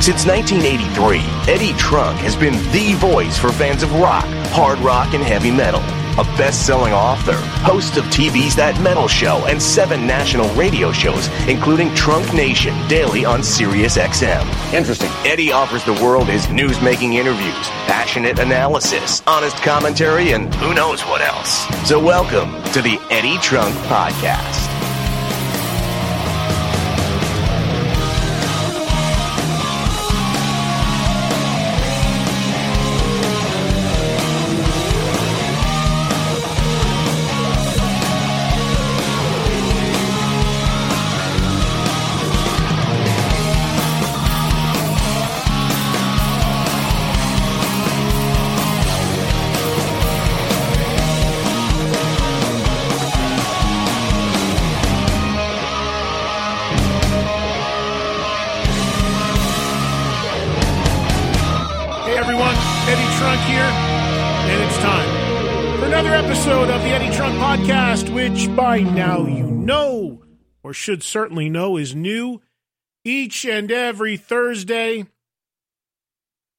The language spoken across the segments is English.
Since 1983, Eddie Trunk has been the voice for fans of rock, hard rock, and heavy metal. A best-selling author, host of TV's That Metal Show and seven national radio shows, including Trunk Nation daily on Sirius XM. Interesting. Eddie offers the world his news-making interviews, passionate analysis, honest commentary, and who knows what else. So welcome to the Eddie Trunk Podcast. By now you know, or should certainly know, is new each and every Thursday.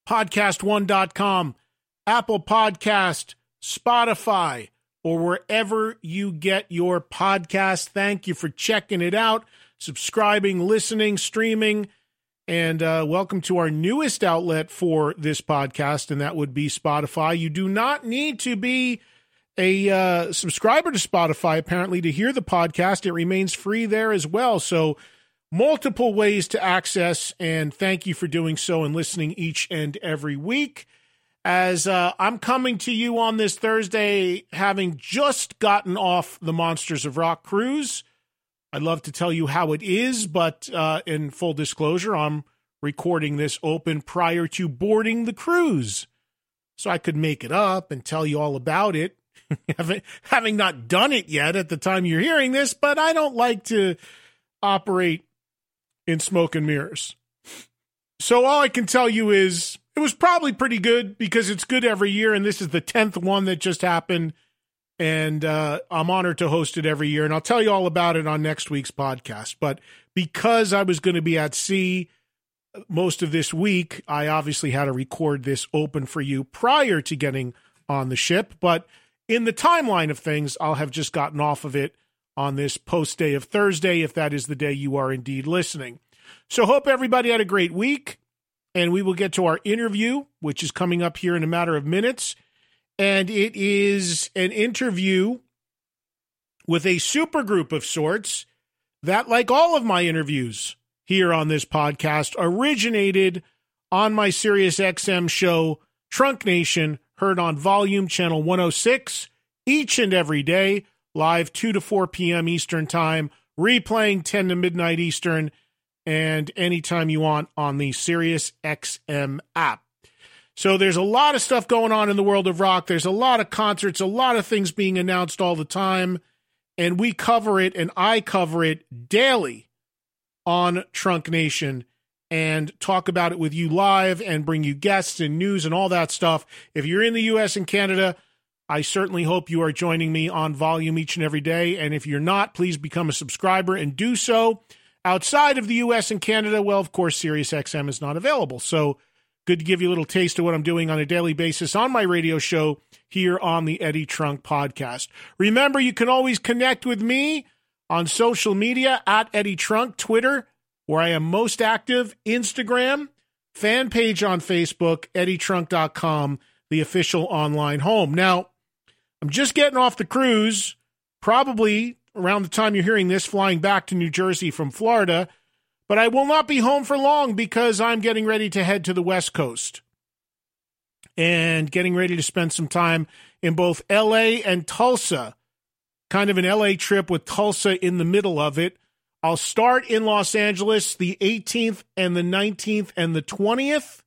Podcast1.com, Apple Podcast, Spotify, or wherever you get your podcast. Thank you for checking it out, subscribing, listening, streaming. And uh, welcome to our newest outlet for this podcast, and that would be Spotify. You do not need to be a uh, subscriber to Spotify, apparently, to hear the podcast. It remains free there as well. So, multiple ways to access, and thank you for doing so and listening each and every week. As uh, I'm coming to you on this Thursday, having just gotten off the Monsters of Rock cruise. I'd love to tell you how it is, but uh, in full disclosure, I'm recording this open prior to boarding the cruise. So I could make it up and tell you all about it, having, not done it yet at the time you're hearing this, but I don't like to operate in smoke and mirrors. So all I can tell you is it was probably pretty good because it's good every year, and this is the 10th one that just happened and uh, I'm honored to host it every year. And I'll tell you all about it on next week's podcast. But because I was going to be at sea most of this week, I obviously had to record this open for you prior to getting on the ship. But in the timeline of things, I'll have just gotten off of it on this post day of Thursday, if that is the day you are indeed listening. So, hope everybody had a great week. And we will get to our interview, which is coming up here in a matter of minutes and it is an interview with a supergroup of sorts that, like all of my interviews here on this podcast, originated on my Sirius XM show, Trunk Nation, heard on Volume Channel 106 each and every day, live 2 to 4 p.m. Eastern Time, replaying 10 to midnight Eastern, and anytime you want on the Sirius XM app. So there's a lot of stuff going on in the world of rock. There's a lot of concerts, a lot of things being announced all the time. And we cover it and I cover it daily on Trunk Nation and talk about it with you live and bring you guests and news and all that stuff. If you're in the US and Canada, I certainly hope you are joining me on volume each and every day. And if you're not, please become a subscriber and do so. Outside of the US and Canada, well, of course, SiriusXM is not available. So good to give you a little taste of what I'm doing on a daily basis on my radio show here on the Eddie Trunk podcast. Remember, you can always connect with me on social media at Eddie Trunk, Twitter, where I am most active, Instagram, fan page on Facebook, eddietrunk.com, the official online home. Now, I'm just getting off the cruise, probably around the time you're hearing this, flying back to New Jersey from Florida. But I will not be home for long because I'm getting ready to head to the West Coast and getting ready to spend some time in both LA and Tulsa. Kind of an LA trip with Tulsa in the middle of it I'll start in Los Angeles the 18th and the 19th and the 20th.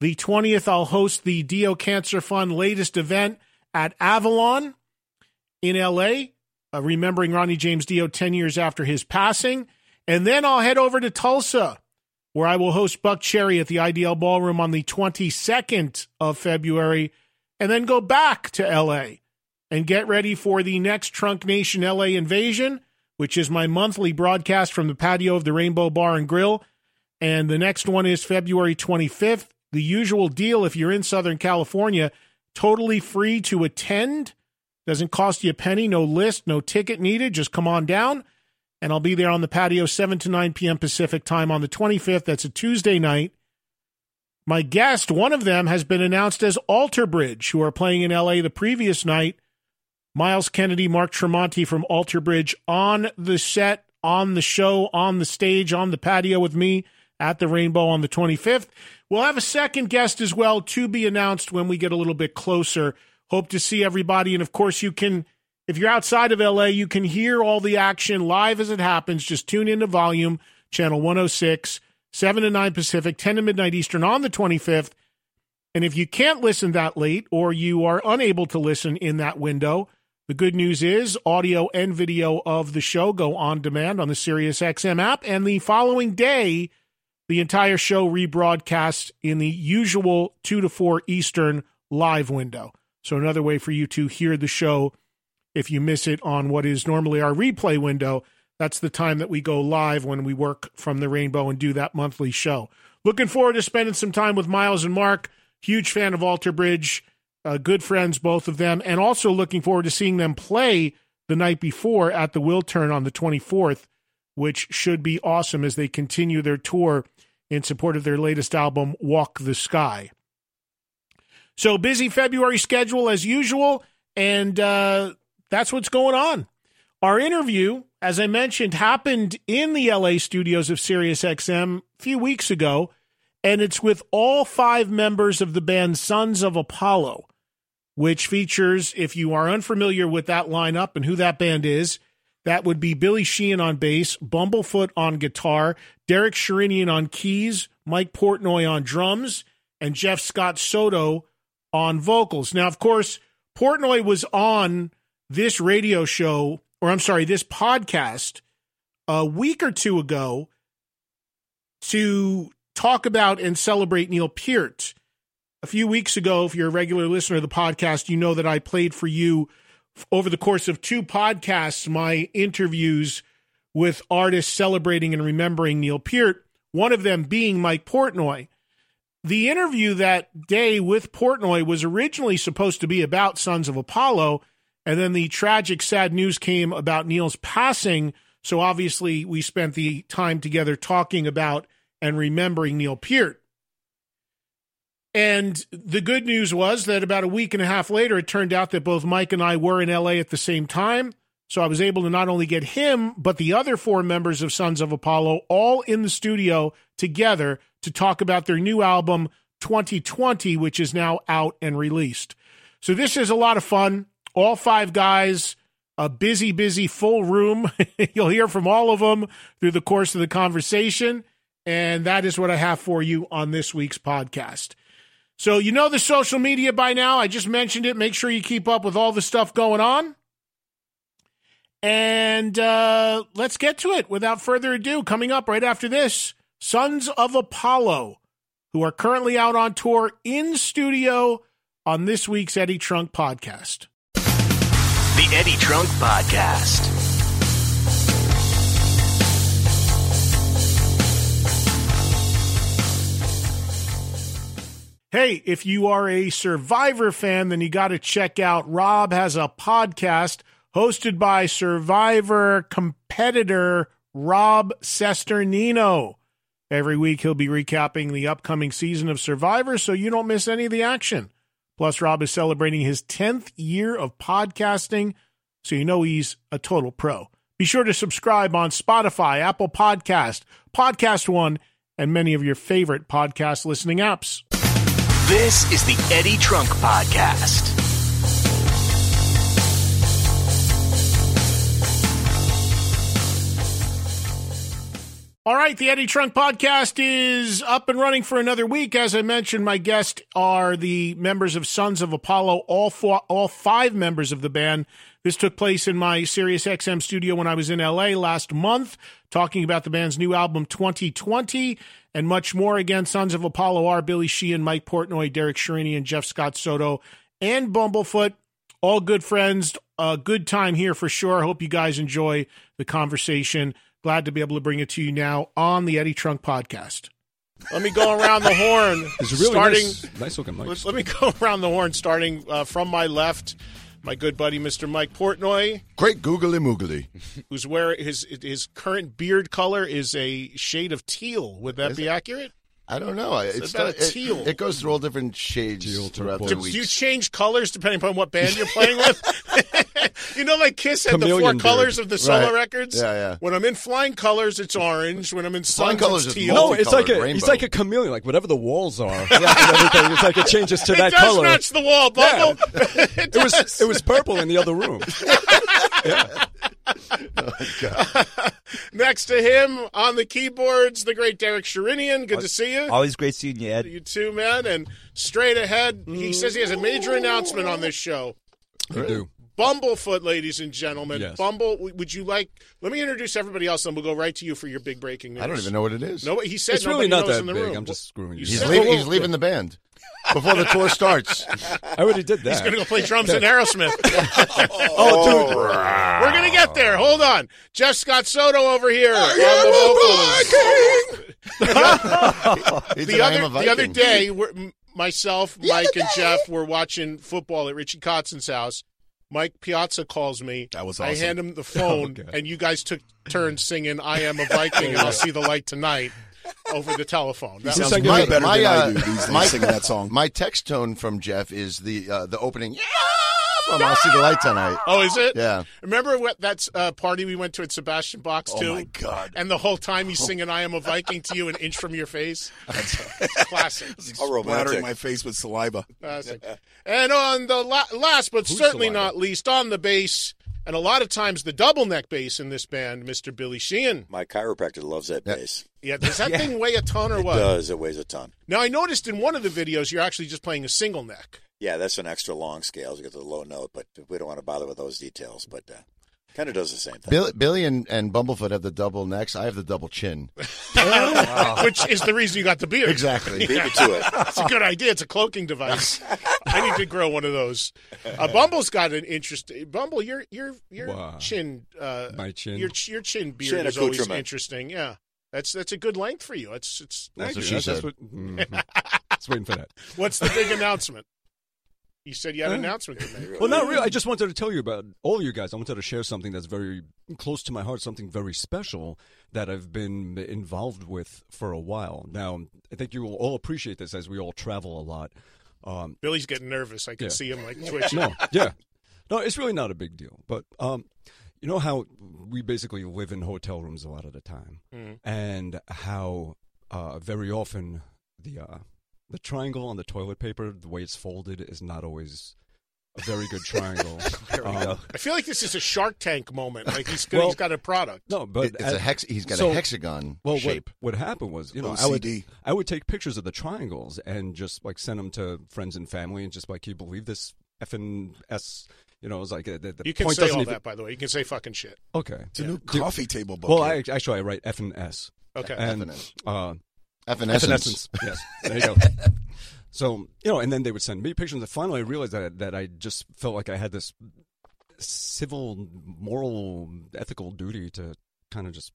The 20th, I'll host the Dio Cancer Fund latest event at Avalon in LA, uh, remembering Ronnie James Dio 10 years after his passing. And then I'll head over to Tulsa, where I will host Buckcherry at the IDL Ballroom on the 22nd of February, and then go back to LA and get ready for the next Trunk Nation LA invasion, which is my monthly broadcast from the patio of the Rainbow Bar and Grill. And the next one is February 25th. The usual deal if you're in Southern California, totally free to attend. Doesn't cost you a penny, no list, no ticket needed. Just come on down. And I'll be there on the patio 7 to 9 p.m. Pacific time on the 25th. That's a Tuesday night. My guest, one of them, has been announced as Alter Bridge, who are playing in LA the previous night. Myles Kennedy, Mark Tremonti from Alter Bridge on the set, on the show, on the stage, on the patio with me at the Rainbow on the 25th. We'll have a second guest as well to be announced when we get a little bit closer. Hope to see everybody. And of course, you can, if you're outside of LA, you can hear all the action live as it happens. Just tune into volume, channel 106, 7 to 9 Pacific, 10 to midnight Eastern on the 25th. And if you can't listen that late or you are unable to listen in that window, the good news is audio and video of the show go on demand on the SiriusXM app, and the following day, the entire show rebroadcasts in the usual 2 to 4 Eastern live window. So, another way for you to hear the show if you miss it on what is normally our replay window. That's the time that we go live when we work from the Rainbow and do that monthly show. Looking forward to spending some time with Myles and Mark. Huge fan of Alter Bridge uh, good friends, both of them, and also looking forward to seeing them play the night before at the Wiltern on the 24th, which should be awesome as they continue their tour in support of their latest album, Walk the Sky. So busy February schedule as usual, and uh, that's what's going on. Our interview, as I mentioned, happened in the LA studios of SiriusXM a few weeks ago and it's with all five members of the band Sons of Apollo, which features, if you are unfamiliar with that lineup and who that band is, that would be Billy Sheehan on bass, Bumblefoot on guitar, Derek Sherinian on keys, Mike Portnoy on drums, and Jeff Scott Soto on vocals. Now, of course, Portnoy was on this radio show, or I'm sorry, this podcast a week or two ago to talk about and celebrate Neil Peart. A few weeks ago, if you're a regular listener of the podcast, you know that I played for you over the course of two podcasts my interviews with artists celebrating and remembering Neil Peart, one of them being Mike Portnoy. The interview that day with Portnoy was originally supposed to be about Sons of Apollo, and then the tragic, sad news came about Neil's passing. So obviously, we spent the time together talking about and remembering Neil Peart. And the good news was that about a week and a half later, it turned out that both Mike and I were in LA at the same time. So I was able to not only get him, but the other four members of Sons of Apollo all in the studio together to talk about their new album, 2020, which is now out and released. So this is a lot of fun. All five guys, a busy, busy, full room. You'll hear from all of them through the course of the conversation. And that is what I have for you on this week's podcast. So, you know the social media by now. I just mentioned it. Make sure you keep up with all the stuff going on. And uh, let's get to it without further ado. Coming up right after this Sons of Apollo, who are currently out on tour in studio on this week's Eddie Trunk podcast. The Eddie Trunk Podcast. Hey, if you are a Survivor fan, then you got to check out Rob has a podcast hosted by Survivor competitor Rob Cesternino. Every week he'll be recapping the upcoming season of Survivor so you don't miss any of the action. Plus, Rob is celebrating his 10th year of podcasting, so you know he's a total pro. Be sure to subscribe on Spotify, Apple Podcast, Podcast One, and many of your favorite podcast listening apps. This is the Eddie Trunk Podcast. All right, the Eddie Trunk podcast is up and running for another week. As I mentioned, my guests are the members of Sons of Apollo, all four, all five members of the band. This took place in my Sirius XM studio when I was in LA last month, talking about the band's new album 2020 and much more. Again, Sons of Apollo are Billy Sheehan, Mike Portnoy, Derek Sherinian, Jeff Scott Soto, and Bumblefoot. All good friends. A good time here for sure. Hope you guys enjoy the conversation. Glad to be able to bring it to you now on the Eddie Trunk podcast. Let me go around the horn. It's really starting, nice, nice looking mic. Let, let me go around the horn, starting uh, from my left. My good buddy, Mr. Mike Portnoy, Great googly moogly. who's wearing his his current beard color is a shade of teal. Would that Is be it? accurate? I don't know. It's about a it- teal. It, goes through all different shades Teal, throughout the turquoise. weeks. Do you change colors depending upon what band you're playing with? you know, like Kiss had the four Chameleon beard. colors of the solo Right. records. Yeah, yeah. When I'm in Flying Colors, it's orange. When I'm in Flying Suns, Colours it's teal. no, it's like a multicolored it's like a chameleon, like whatever the walls are, and everything. It's like it changes to it that does color. match the wall, Bubble. it, It was it was purple in the other room. Next to him on the keyboards, the great Derek Sherinian. Good to see you. Always great seeing you, Ed. You too, man. And straight ahead, he says he has a major announcement on this show. I do. Bumblefoot, ladies and gentlemen. Yes. Bumble, would you like? Let me introduce everybody else, and we'll go right to you for your big breaking news. I don't even know what it is. No, he said It's really nobody not knows that big. room. I'm just screwing you. He's, said- leaving, he's leaving the band before the tour starts. I already did that. He's going to go play drums in Aerosmith. oh, dude. Oh, we're going to get there. Hold on. Jeff Scott Soto over here. on the vocals. He's the other the other day, we're, m- myself, Mike, and Jeff were watching football at Richie Kotzen's house. Mike Piazza calls me. That was I awesome. hand him the phone, Okay. and you guys took turns singing "I Am a Viking" and "I'll See the Light Tonight" over the telephone. That sounds was way better than I uh, do these days my, singing that song. My text tone from Jeff is the uh, the opening. Yeah, from I'll see the light tonight. Oh, is it? Yeah. Remember what that uh, party we went to at Sebastian Bach Oh too? my God. And the whole time he's singing "I Am a Viking" to you, an inch from your face. That's Classic. How romantic. my face with saliva. Classic. And on the la- last, but certainly not least, on the bass, and a lot of times the double neck bass in this band, Mr. Billy Sheehan. My chiropractor loves that Yeah. bass. Yeah, does that thing weigh a ton or It what? does. It weighs a ton. Now I noticed in one of the videos you're actually just playing a single neck. Yeah, that's an extra long scale to get to the low note, but we don't want to bother with those details. But uh, kind of does the same thing. Billy, Billy and, and Bumblefoot have the double necks. I have the double chin. Which is the reason you got the beard. Exactly. Beat me to it. It's a good idea. It's a cloaking device. I need to grow one of those. Uh, Bumble's got an interesting. Bumble, your your your Wow. chin. Uh, My chin. Your your chin beard Chin is always interesting. Yeah, that's that's a good length for you. It's it's. That's what she That's, that's said. what. mhm. Just waiting for that. What's the big announcement? You said you had an announcement to make. Well, not really. I just wanted to tell you about all you guys. I wanted to share something that's very close to my heart, something very special that I've been involved with for a while. Now, I think you will all appreciate this as we all travel a lot. Um, Billy's getting nervous. I can Yeah. see him like twitching. no, yeah, no, it's really not a big deal. But um, you know how we basically live in hotel rooms a lot of the time, Mhm. and how uh, very often the uh, the triangle on the toilet paper, the way it's folded, is not always a very good triangle. Um, I feel like this is a Shark Tank moment. Like he's Well- he's got a product. No, but It- it's at- a hex. He's got so- a hexagon well, shape. What, what happened was, you know, I would I would take pictures of the triangles and just like send them to friends and family, and just like, can you believe this effing s? You know, it was like uh, the, the You can point say doesn't all even. that, by the way. You can say fucking shit. Okay, It's a new Do- coffee table book. Well, here. I actually I write F and S. Okay. And F&S. uh, Evanescence. Evanescence. Yes, there you go. So you know, and then they would send me pictures. And finally, I realized that that I just felt like I had this civil, moral, ethical duty to kind of just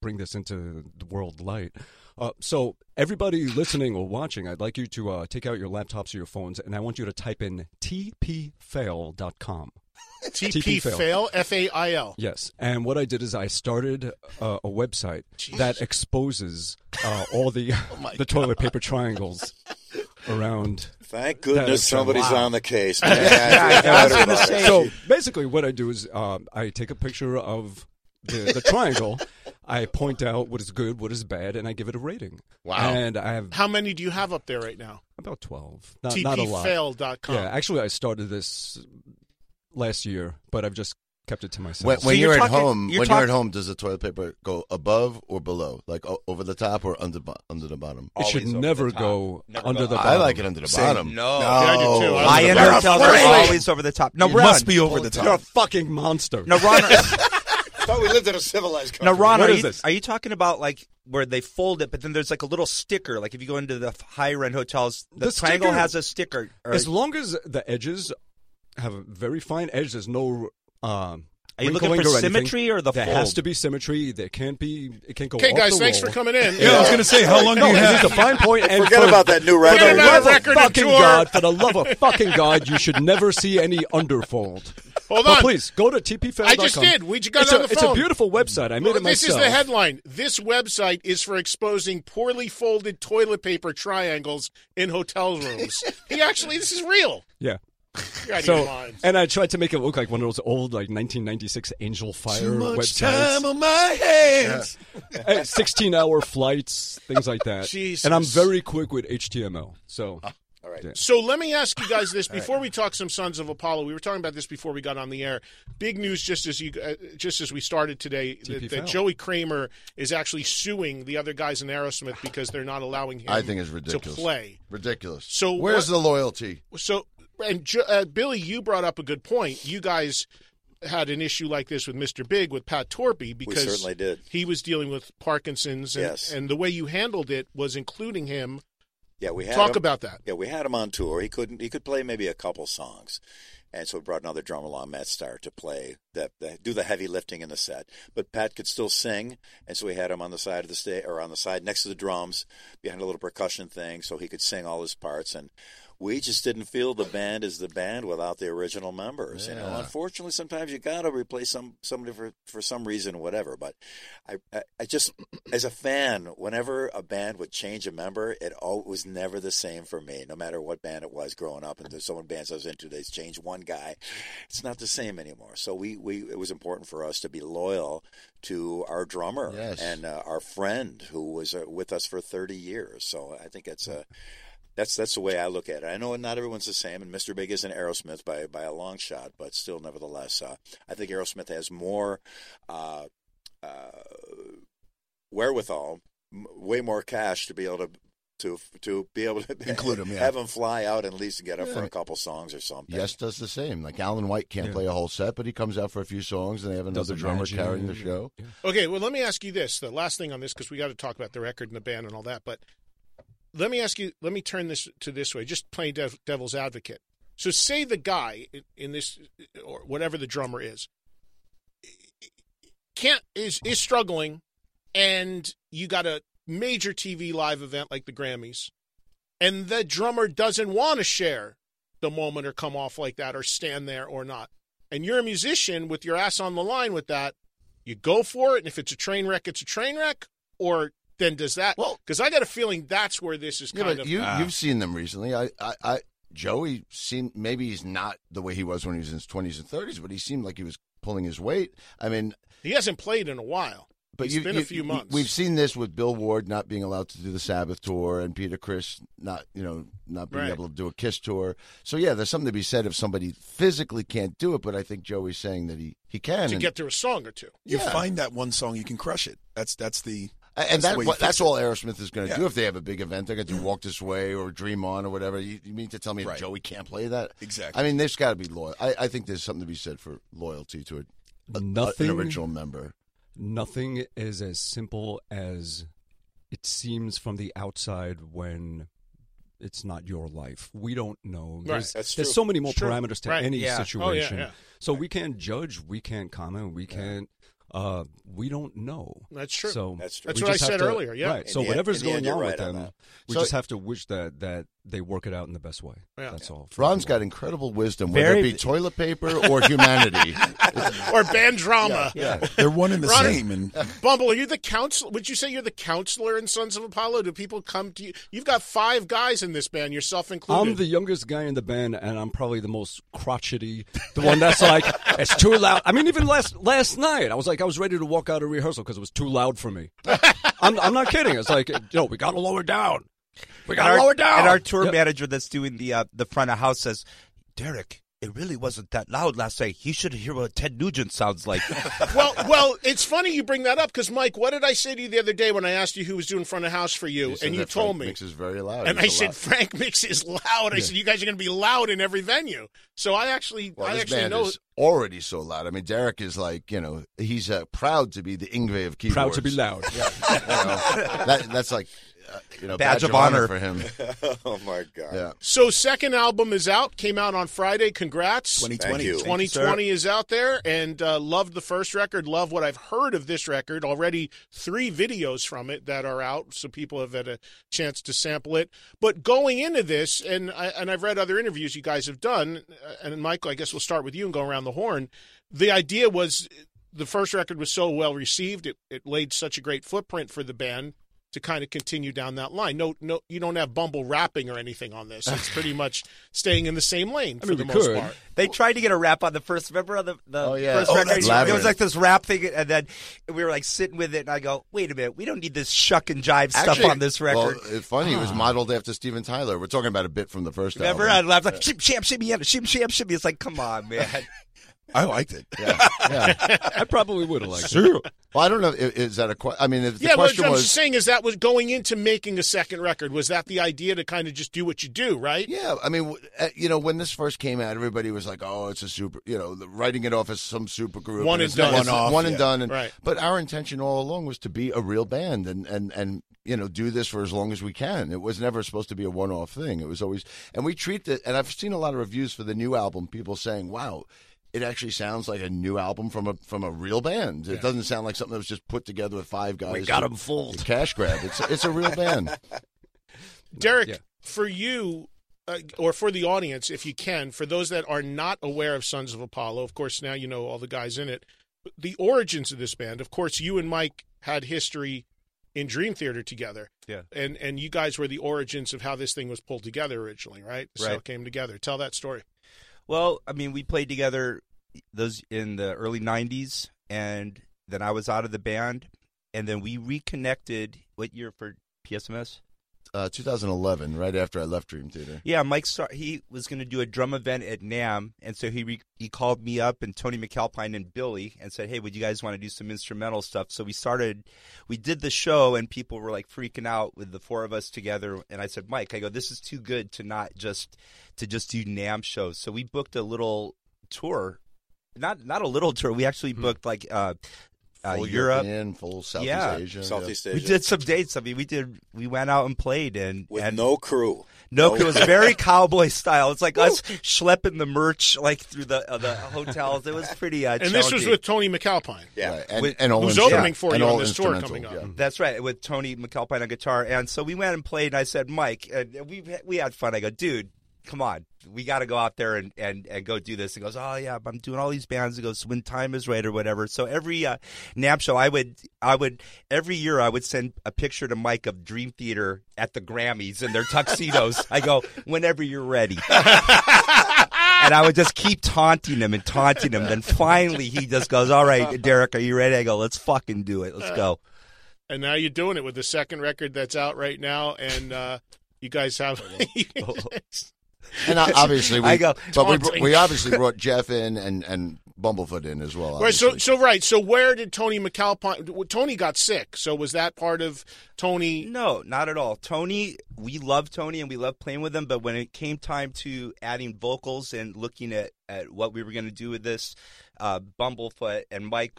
bring this into the world light. Uh, so everybody listening or watching, I'd like you to uh, take out your laptops or your phones, and I want you to type in tpfail.com. TP fail. fail F A I L. Yes, and what I did is I started uh, a website that exposes uh, all the the toilet paper triangles around. Thank goodness somebody's wow. on the case. Man. I feel better about it. So basically, what I do is um, I take a picture of the, the triangle, I point out what is good, what is bad, and I give it a rating. Wow. And I have How many do you have up there right now? about twelve, not, not a lot. TPfail.com. Yeah, actually, I started this last year, but I've just kept it to myself. When, when So you're, you're at talking- home, you're when talk- you're at home, does the toilet paper go above or below, like o- over the top or under bo- under the bottom? it should never go Never under go the bottom. I like it under the Same. bottom. No. Yeah, I do too. I High end You're hotels always over the top. No, It Ron. must be over the top. You're a fucking monster. No, Ron. thought we lived in a civilized No, country. Ron, What are is you, this? are you talking about like where they fold it, but then there's like a little sticker? Like if you go into the higher end hotels, the, The triangle sticker- has a sticker. Or, As long as the edges have a very fine edge, there's no. Um, are you looking wrinkling for or symmetry or the There fold? has to be symmetry. There can't be. It can't go. Okay, off guys, the thanks wall. for coming in. Yeah, I was going to say, how long do No, you this have? is a fine point. And Forget for, about that new record. Forget the love of fucking. God, for the love of fucking God, you should never see any underfold. Hold But on. please go to tpfail.com. I just did. We just got it's it on a, the It's a beautiful website. I made Well, it this is the headline. This website is for exposing poorly folded toilet paper triangles in hotel rooms. he actually, this is real. Yeah. You're out of your So, and I tried to make it look like one of those old, like 1996 Angelfire Too much websites. time on my hands. Uh, 16 hour flights, things like that. Jesus. And I'm very quick with HTML. So, All right. So let me ask you guys this before we talk some Sons of Apollo. We were talking about this before we got on the air. Big news just as you uh, just as we started today that, that Joey Kramer is actually suing the other guys in Aerosmith because they're not allowing him I think it's to ridiculous. play. Ridiculous. So where's what- the loyalty? So and uh, Billy, you brought up a good point. You guys had an issue like this with Mr. Big with Pat Torpey because certainly did. he was dealing with Parkinson's and, Yes. and the way you handled it was including him. Yeah, we had Talk him- about that. Yeah, we had him on tour. He couldn't. He could play maybe a couple songs, and so we brought another drummer along, Matt Starr, to play that, do the heavy lifting in the set. But Pat could still sing, and so we had him on the side of the stage or on the side next to the drums, behind a little percussion thing, so he could sing all his parts. And we just didn't feel the band is the band without the original members. You know, unfortunately, sometimes you got to replace some somebody for for some reason, whatever. But I, I, I just, as a fan, whenever a band would change a member, it all was never the same for me. No matter what band it was growing up, and there's so many bands I was into, they change one guy, it's not the same anymore. So we, we it was important for us to be loyal to our drummer Yes. and uh, our friend who was uh, with us for 30 years. So I think it's a that's that's the way I look at it. I know not everyone's the same, and Mr. Big isn't Aerosmith by by a long shot, but still, nevertheless, uh, I think Aerosmith has more uh, uh, wherewithal, m- way more cash to be able to. To, to be able to Include 'em, yeah. have him fly out and at least get up for a couple songs or something. Yes does the same. Like Alan White can't Yeah. play a whole set, but he comes out for a few songs, and they have another drummer imagine- carrying the show. Yeah. Okay, well, let me ask you this. The last thing on this, because we got to talk about the record and the band and all that. But let me ask you. Let me turn this to this way. Just playing dev, devil's advocate. So, say the guy in this, or whatever the drummer is, can't is is struggling, and you got a major TV live event like the Grammys, and the drummer doesn't want to share the moment or come off like that or stand there or not. And you're a musician with your ass on the line with that you go for it, and if it's a train wreck, it's a train wreck, or then does that? Well- because I got a feeling that's where this is Yeah, kind but of. you Ah. you've seen them recently. I, I, I Joey seemed maybe he's not the way he was when he was in his twenties and thirties, but he seemed like he was pulling his weight. I mean, he hasn't played in a while. but It's you, been a few months. We've seen this with Bill Ward not being allowed to do the Sabbath tour, and Peter Criss not you know not being Right. able to do a Kiss tour. So yeah, there's something to be said if somebody physically can't do it. But I think Joey's saying that he he can. to and- get through a song or two. You Yeah. find that one song, you can crush it. That's that's the And That's that, what, that's all Aerosmith is going to Yeah. do if they have a big event. They're going to do Walk This Way or Dream On or whatever. You, you mean to tell me Right. Joey can't play that? Exactly. I mean, there's got to be loyal. I, I think there's something to be said for loyalty to a, a- Nothing- an original member. Nothing is as simple as it seems from the outside when it's not your life. We don't know. Right, There's, that's there's so many more It's true. parameters to Right. any Yeah. Oh, yeah, situation. yeah. So we can't judge. We can't comment. We can't. Uh, we don't know. That's true. So That's true. That's what I said to- earlier, yeah. Right. So the whatever's in going on with right on them, that. we So- just have to wish that that they work it out in the best way. Yeah. That's all. Ron's got incredible wisdom, whether Very- it be toilet paper or humanity. or band drama. yeah. they're one and the Ronnie- same. And Bumble, are you the counsel? Would you say you're the counselor in Sons of Apollo? Do people come to you? You've got five guys in this band, yourself included. I'm the youngest guy in the band, and I'm probably the most crotchety. The one that's like, it's too loud. I mean, even last last night, I was like, I was ready to walk out of rehearsal because it was too loud for me. I'm, I'm not kidding. It's like, you know, we got to lower down. We got and to our, lower down. And our tour Yep. manager that's doing the uh, the front of house says, Derek, it really wasn't that loud last night. He should hear what Ted Nugent sounds like. well, well, it's funny you bring that up because Mike, what did I say to you the other day when I asked you who was doing front of house for you, He said and you that told Frank me, Mix is very loud. and He's I a said loud- Frank Mix is loud. I said you guys are going to be loud in every venue. So I actually, Well, I this actually band know. is already so loud. I mean, Derek is like, you know, he's uh, proud to be the Yngwie of keyboards. Proud to be loud. You know, that, that's like, you know, Badge of honor. for him. oh my god. Yeah. So second album is out, came out on Friday. Congrats. 2020. Thank you. 2020 is out there and uh, loved the first record love what i've heard of this record already three videos from it that are out so people have had a chance to sample it but going into this and I, and i've read other interviews you guys have done uh, and michael i guess we'll start with you and go around the horn the idea was the first record was so well received it, it laid such a great footprint for the band to kind of continue down that line. No, no, you don't have Bumble rapping or anything on this. It's pretty much staying in the same lane for mean, the most could. part. They tried to get a rap on the first. Remember on the, the Oh, yeah. first Oh, record? that's there Labyrinth. was like this rap thing, and then we were like sitting with it, and I go, "Wait a minute, we don't need this shuck and jive stuff on this record." Well, it's funny. It was modeled after Steven Tyler. We're talking about a bit from the first Remember, I album. laughed like shim sham shimmy yeah, shim sham shimmy. It's like, come on, man. I liked it. Yeah, yeah. I probably would have liked it. Well, I don't know. Is, is that a question? I mean, if the yeah, question what I'm was, just saying is that was going into making a second record. Was that the idea to kind of just do what you do, right? Yeah, I mean, uh, you know, when this first came out, everybody was like, "Oh, it's a super," you know, the- writing it off as some super group, One and it's not- done. One-off, one and yeah. done. And, Right. But our intention all along was to be a real band and and and you know do this for as long as we can. It was never supposed to be a one-off thing. It was always, and we treat it. And I've seen a lot of reviews for the new album. People saying, "Wow." It actually sounds like a new album from a from a real band. It doesn't sound like something that was just put together with five guys. We got them 'em fooled. Cash grab. It's it's a real band. Derek, Yeah. for you, uh, or for the audience, if you can, for those that are not aware of Sons of Apollo, of course, now you know all the guys in it. The origins of this band, of course, you and Mike had history in Dream Theater together. Yeah. And and you guys were the origins of how this thing was pulled together originally, right? So Right. it came together. Tell that story. Well, I mean, we played together those in the early '90s, and then I was out of the band, and then we reconnected. What year for PSMS? Uh, 2011, right after I left Dream Theater. Yeah, Mike. Star- he was going to do a drum event at NAMM, and so he re- he called me up and Tony MacAlpine and Billy and said, "Hey, would you guys want to do some instrumental stuff?" So we started. We did the show, and people were like freaking out with the four of us together. And I said, "Mike, I go, this is too good to not just to just do NAMM shows." So we booked a little tour. Not not a little tour. We actually booked like uh, uh, Full Europe. European, full Southeast Yeah. Asia. Southeast We Asia. We did some dates. I mean, we did. We went out and played, and with and no crew. no, No. it was very cowboy style. It's like us schlepping the merch like through the uh, the hotels. It was pretty. Uh, And this was with Tony MacAlpine. Yeah. Right. And, With- and who's instrument- opening for and you on this tour coming up. yeah. That's right, with Tony MacAlpine on guitar, and so we went and played. And I said, Mike, and we we had fun. I go, dude, come on, we got to go out there and, and, and go do this. He goes, oh yeah, I'm doing all these bands. He goes, when time is right or whatever. So every uh, NAMM show, I would I would every year I would send a picture to Mike of Dream Theater at the Grammys in their tuxedos. I go, whenever you're ready. and I would just keep taunting him and taunting him. Then finally he just goes, all right, Derek, are you ready? I go, let's fucking do it. Let's go. And now you're doing it with the second record that's out right now, and uh, you guys have. And obviously, we, I go, but we, we obviously brought Jeff in and, and Bumblefoot in as well. right. So, so right. So, where did Tony MacAlpine? Tony got sick. So, was that part of Tony? No, not at all. Tony, we love Tony and we love playing with him, but when it came time to adding vocals and looking at, at what we were going to do with this, uh, Bumblefoot and Mike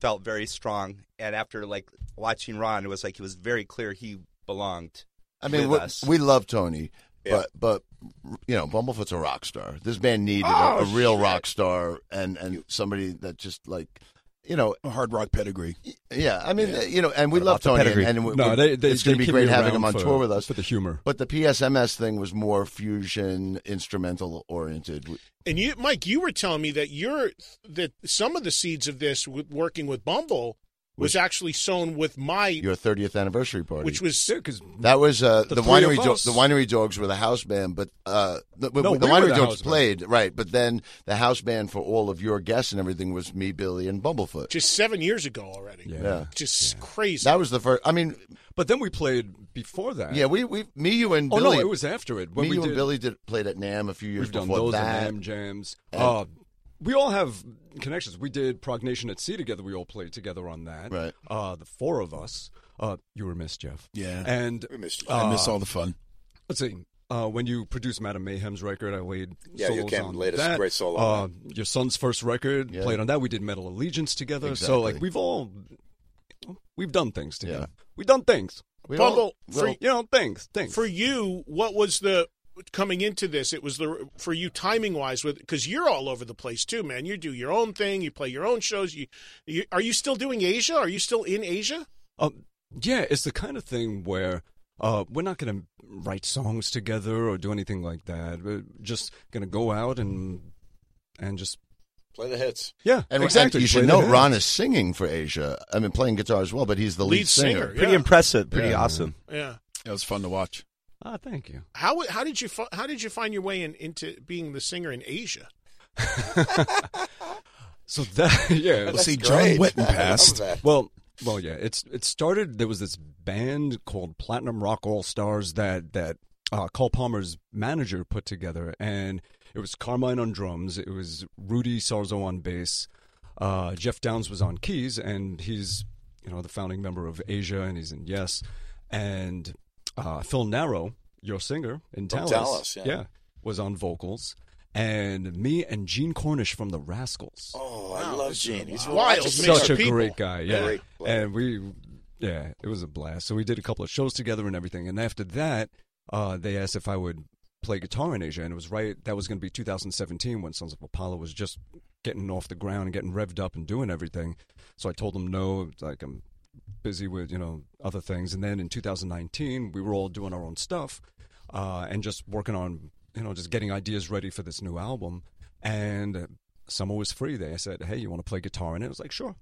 felt very strong. And after like watching Ron, it was like it was very clear he belonged. I mean, with we, us. we love Tony, Yeah. but but you know, Bumblefoot's a rock star. This band needed Oh, a, a real shit. rock star and and somebody that just like. You know, A hard rock pedigree. yeah. I mean, you know, and we love Tony, and, pedigree. and we, No, they, they, it's going to be great having him on for- tour with us. for the humor. But the PSMS thing was more fusion instrumental oriented. And you, Mike, you were telling me that you're that some of the seeds of this, with working with Bumble, was actually sewn with my, Your 30th anniversary party. which was Yeah, because That was uh, The the, winery. Do- the winery dogs were the house band, but uh, the, No, the we winery the dogs house band. played right. But then the house band for all of your guests and everything was me, Billy, and Bumblefoot. just seven years ago already. Yeah. Yeah, Just crazy. that was the first. I mean, But then we played before that. yeah, we we me, you, and Oh Billy. no, it was after it. When me, we you, did, and Billy did played at NAMM a few years We've done before those that. NAMM jams. And- uh, we all have connections. We did Prognation at Sea together. We all played together on that. Right. Uh, the four of us. Uh, you were missed, Jeff. Yeah. And We missed you. I miss uh, all the fun. let's see. Uh, when you produced Madame Mayhem's record, I laid Yeah, you solos came on laid a that. great solo Uh, your son's first record Yeah. played on that. We did Metal Allegiance together. Exactly. So like we've all we've done things together. Yeah. We've done things. We Bumble, all- for- You know, things, things. for you, what was the coming into this? It was the for you timing wise with because you're all over the place too, man. You do your own thing. You play your own shows. You, you are you still doing Asia? Are you still in Asia? Um, yeah, it's the kind of thing where uh, we're not going to write songs together or do anything like that. We're just going to go out and and just Play the hits. yeah, and, exactly. and you should know the. Ron is singing for Asia. I mean, playing guitar as well, but he's the lead, Lead singer, Pretty Yeah. impressive. Pretty Yeah. awesome. Yeah. It was fun to watch. Ah, thank you. How how did you fi- how did you find your way in, into being the singer in Asia? So that yeah, Well, see, great. John Wetton passed. Well, well, yeah. It's it started. There was this band called Platinum Rock All Stars that that uh, Carl Palmer's manager put together, and it was Carmine on drums. It was Rudy Sarzo on bass. Uh, Geoff Downes was on keys, and he's you know the founding member of Asia, and he's in Yes. And uh, Phil Naro, your singer in From Talas, Talas, yeah. was on vocals. And me and Gene Cornish from the Rascals Oh, I love Gene. He's wild wild. such a people. great guy. Yeah, Great and we, yeah, it was a blast. So we did a couple of shows together and everything. And after that, uh, they asked if I would play guitar in Asia, and it was right. That was going to be 2017 when Sons of Apollo was just getting off the ground and getting revved up and doing everything. So I told them no, like I'm busy with you know other things. And then in 2019, we were all doing our own stuff uh, and just working on you know just getting ideas ready for this new album. And summer was free. They said, "Hey, you want to play guitar?" in it?" I was like, "Sure,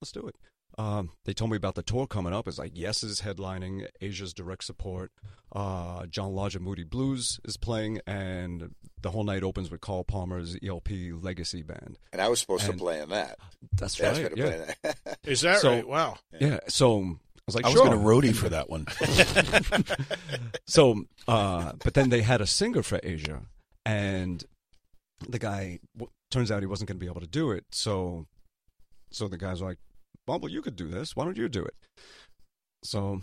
let's do it." Um, they told me about the tour coming up. It's like Yes is headlining, Asia's direct support. Uh, John Lodge of Moody Blues is playing, and the whole night opens with Carl Palmer's ELP Legacy Band. And I was supposed And- to play in that. That's They right. to Yeah. that. Is that So- right? Wow. yeah. So I was like, I was going to roadie for that one. so, uh, but then they had a singer for Asia, and the guy w- turns out he wasn't going to be able to do it. So, so the guys were like, "Bumble, you could do this. Why don't you do it?" So,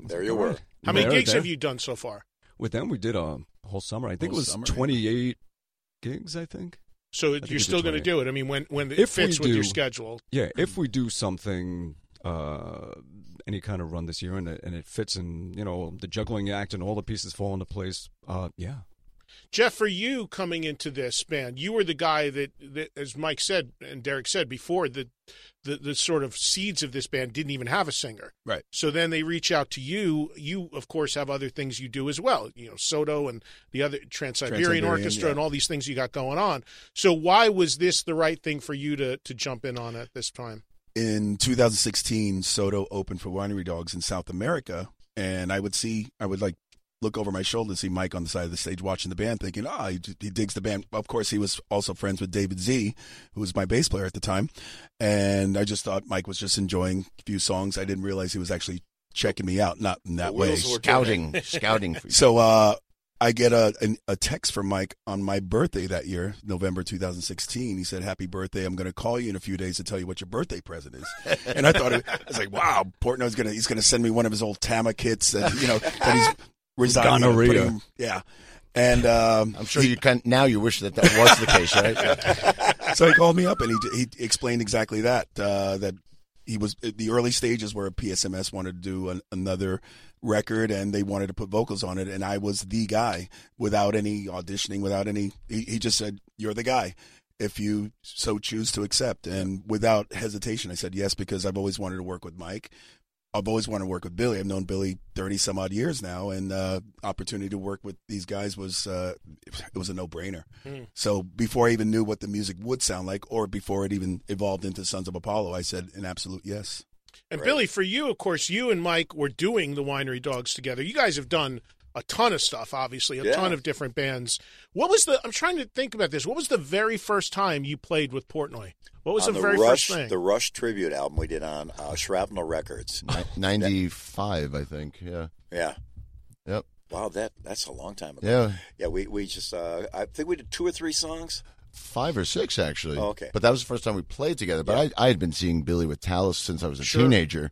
There you were. right." How many gigs there. have you done so far? With them, we did a whole summer. I think Whole it was summer, 28 gigs. I think. So you're still going to do it? I mean, when when it If fits with your schedule. Yeah, if we do something, uh, any kind of run this year, and it, and it fits, and you know the juggling act and all the pieces fall into place. Uh, yeah. Jeff, for you coming into this band, you were the guy that, that as Mike said and Derek said before, that the, the sort of seeds of this band didn't even have a singer. Right. So then they reach out to you. You, of course, have other things you do as well. You know, Soto and the other Trans Siberian Trans-Siberian, Orchestra yeah. and all these things you got going on. So why was this the right thing for you to to jump in on at this time? in 2016, Soto opened for Winery Dogs in South America, and I would see, I would like look over my shoulder and see Mike on the side of the stage watching the band, thinking, ah, he, he digs the band. Of course, he was also friends with David Z, who was my bass player at the time, and I just thought Mike was just enjoying a few songs. I didn't realize he was actually checking me out, not in that way. scouting, scouting for you. So uh, I get a an, a text from Mike on my birthday that year, November 2016. He said, "Happy birthday! I'm going to call you in a few days to tell you what your birthday present is." and I thought, it, I was like, "Wow, Portnoy's going to he's going to send me one of his old Tama kits that you know that he's resigning, Gonorrhea. yeah." And um, I'm sure you can now. You wish that that was the case, right? so he called me up and he he explained exactly that uh, that he was the early stages where PSMS wanted to do an, another record and they wanted to put vocals on it and I was the guy without any auditioning without any he, he just said you're the guy if you so choose to accept and without hesitation I said yes because I've always wanted to work with Mike I've always wanted to work with Billy. I've known Billy thirty some odd years now, and uh, opportunity to work with these guys was uh, it was a no brainer. So before I even knew what the music would sound like, or before it even evolved into Sons of Apollo, I said an absolute yes. And Right. Billy, for you, of course, you and Mike were doing the Winery Dogs together. You guys have done a ton of stuff, obviously, a Yeah. ton of different bands. What was the? I'm trying to think about this. What was the very first time you played with Portnoy? What was the the very Rush, first thing? the Rush tribute album we did on uh, Shrapnel Records. Ninety five, I think. Yeah. Yeah. Yep. Wow, that that's a long time ago. Yeah. Yeah, we we just uh, I think we did two or three songs. Five or six actually. Oh, okay. But that was the first time we played together. But I, I had been seeing Billy with Talas since I was a Sure. teenager.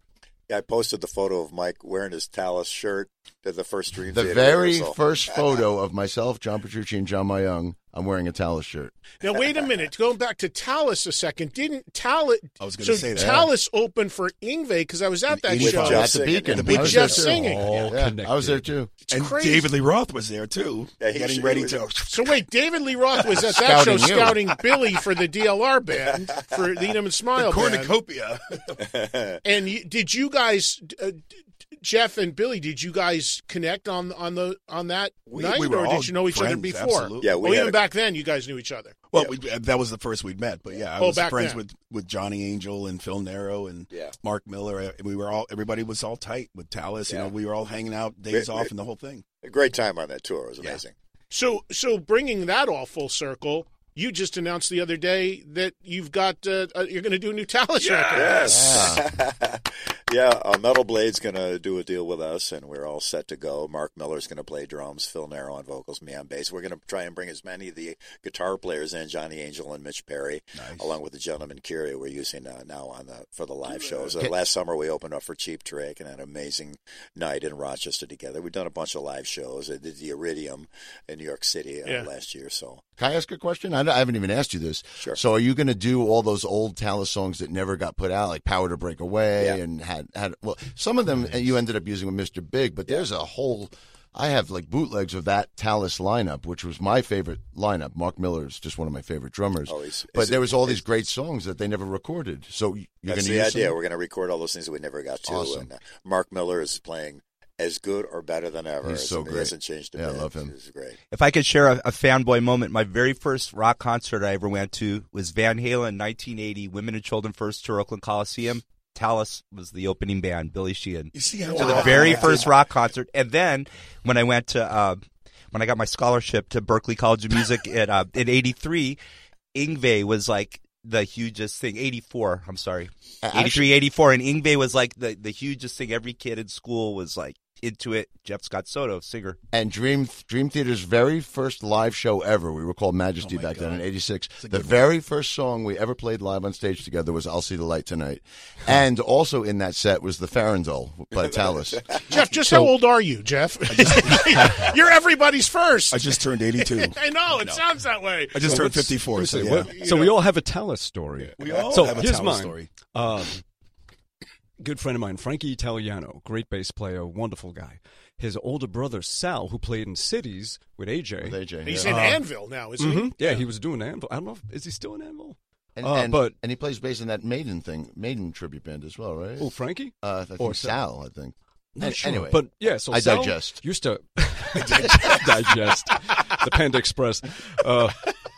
I posted the photo of Mike wearing his Talas shirt at the first Dream The Theater very rehearsal. first photo of myself, John Petrucci, and John Myung, I'm wearing a Talas shirt. now wait a minute. Going back to Talas a second. Didn't Talas? I was gonna so say that. Talas opened for Yngwie because I was at that With show. Jeff At the singing. Beacon. The I was Jeff singing. All Yeah, connected. I was there too. and crazy. David Lee Roth was there too, Yeah, he getting ready to. So wait, David Lee Roth was at that show Scouting you. scouting Billy for the DLR band for the Eat 'em and Smile band. cornucopia. And you, did you guys, uh, d- d- Jeff and Billy, did you guys connect on on the on that We- night, we were or did you know each other before? absolutely. Yeah, we well, even a- back then, you guys knew each other. Well, we, that was the first we'd met, but yeah, I Oh, was friends then. with, with Johnny Angel and Phil Naro and Yeah. Mark Miller. Uh, We were all everybody was all tight with Talas. You know, we were all hanging out days We- off we- and the whole thing. A great time on that tour. It was Yeah. amazing. So, so bringing that all full circle, you just announced the other day that you've got uh, uh, you're going to do a new Talas record. Yes. yeah, uh, Metal Blade's going to do a deal with us, and we're all set to go. Mark Miller's going to play drums, Phil Naro on vocals, me on bass. We're going to try and bring as many of the guitar players in, Johnny Angel and Mitch Perry, Nice. along with the gentleman Curie we're using uh, now on the for the live shows. Uh, last summer we opened up for Cheap Trick and had an amazing night in Rochester together. We've done a bunch of live shows. I did the Iridium in New York City uh, Yeah. last year, so Can I ask a question? I, I haven't even asked you this. Sure. So, are you going to do all those old Talas songs that never got put out, like "Power to Break Away" Yeah. and had had? Well, some of them you ended up using with Mr. Big, but there's a whole. I have like bootlegs of that Talas lineup, which was my favorite lineup. Mark Miller is just one of my favorite drummers. Oh, he's- but is there was all these great songs that they never recorded. So you're going That's to the use idea. them? We're going to record all those things that we never got to. Awesome. And uh, Mark Miller is playing as good or better than ever. He's so He great. hasn't changed a Yeah, I love him. He's great. If I could share a, a fanboy moment, my very first rock concert I ever went to was Van Halen 1980 Women and Children First Tour Oakland Coliseum. Talas was the opening band, Billy Sheehan. You see how to the very first rock concert. And then when I went to uh, when I got my scholarship to Berklee College of Music at uh, in '83, Yngwie was like the hugest thing. '84, I'm sorry, Actually- '83, '84, and Yngwie was like the the hugest thing. Every kid in school was like into it. Jeff Scott Soto, singer. and Dream Dream Theater's very first live show ever. We were called Majesty Oh my back then in '86. The good one. very first song we ever played live on stage together was "I'll See the Light Tonight," and also in that set was the Farandole by Talas. Jeff, just how old are you, Jeff? You're everybody's first. I just turned 82. I know it sounds that way. I just So turned 54. So yeah. so we all have a Talas story. We all so have a here's mine. story. Um, good friend of mine, Frankie Italiano, great bass player, wonderful guy. His older brother Sal, who played in Cities with AJ. With AJ, He's yeah. in Anvil now, isn't Mhm. he? Yeah, he was doing Anvil. I don't know. If, is he still in Anvil? and, Uh, and- but- and he plays bass in that Maiden thing, Maiden tribute band as well, right? Oh, Frankie. uh, I think or Sal. I think. Not sure. Anyway, but yeah, so I Sal digest. Used to digest the Panda Express. Uh,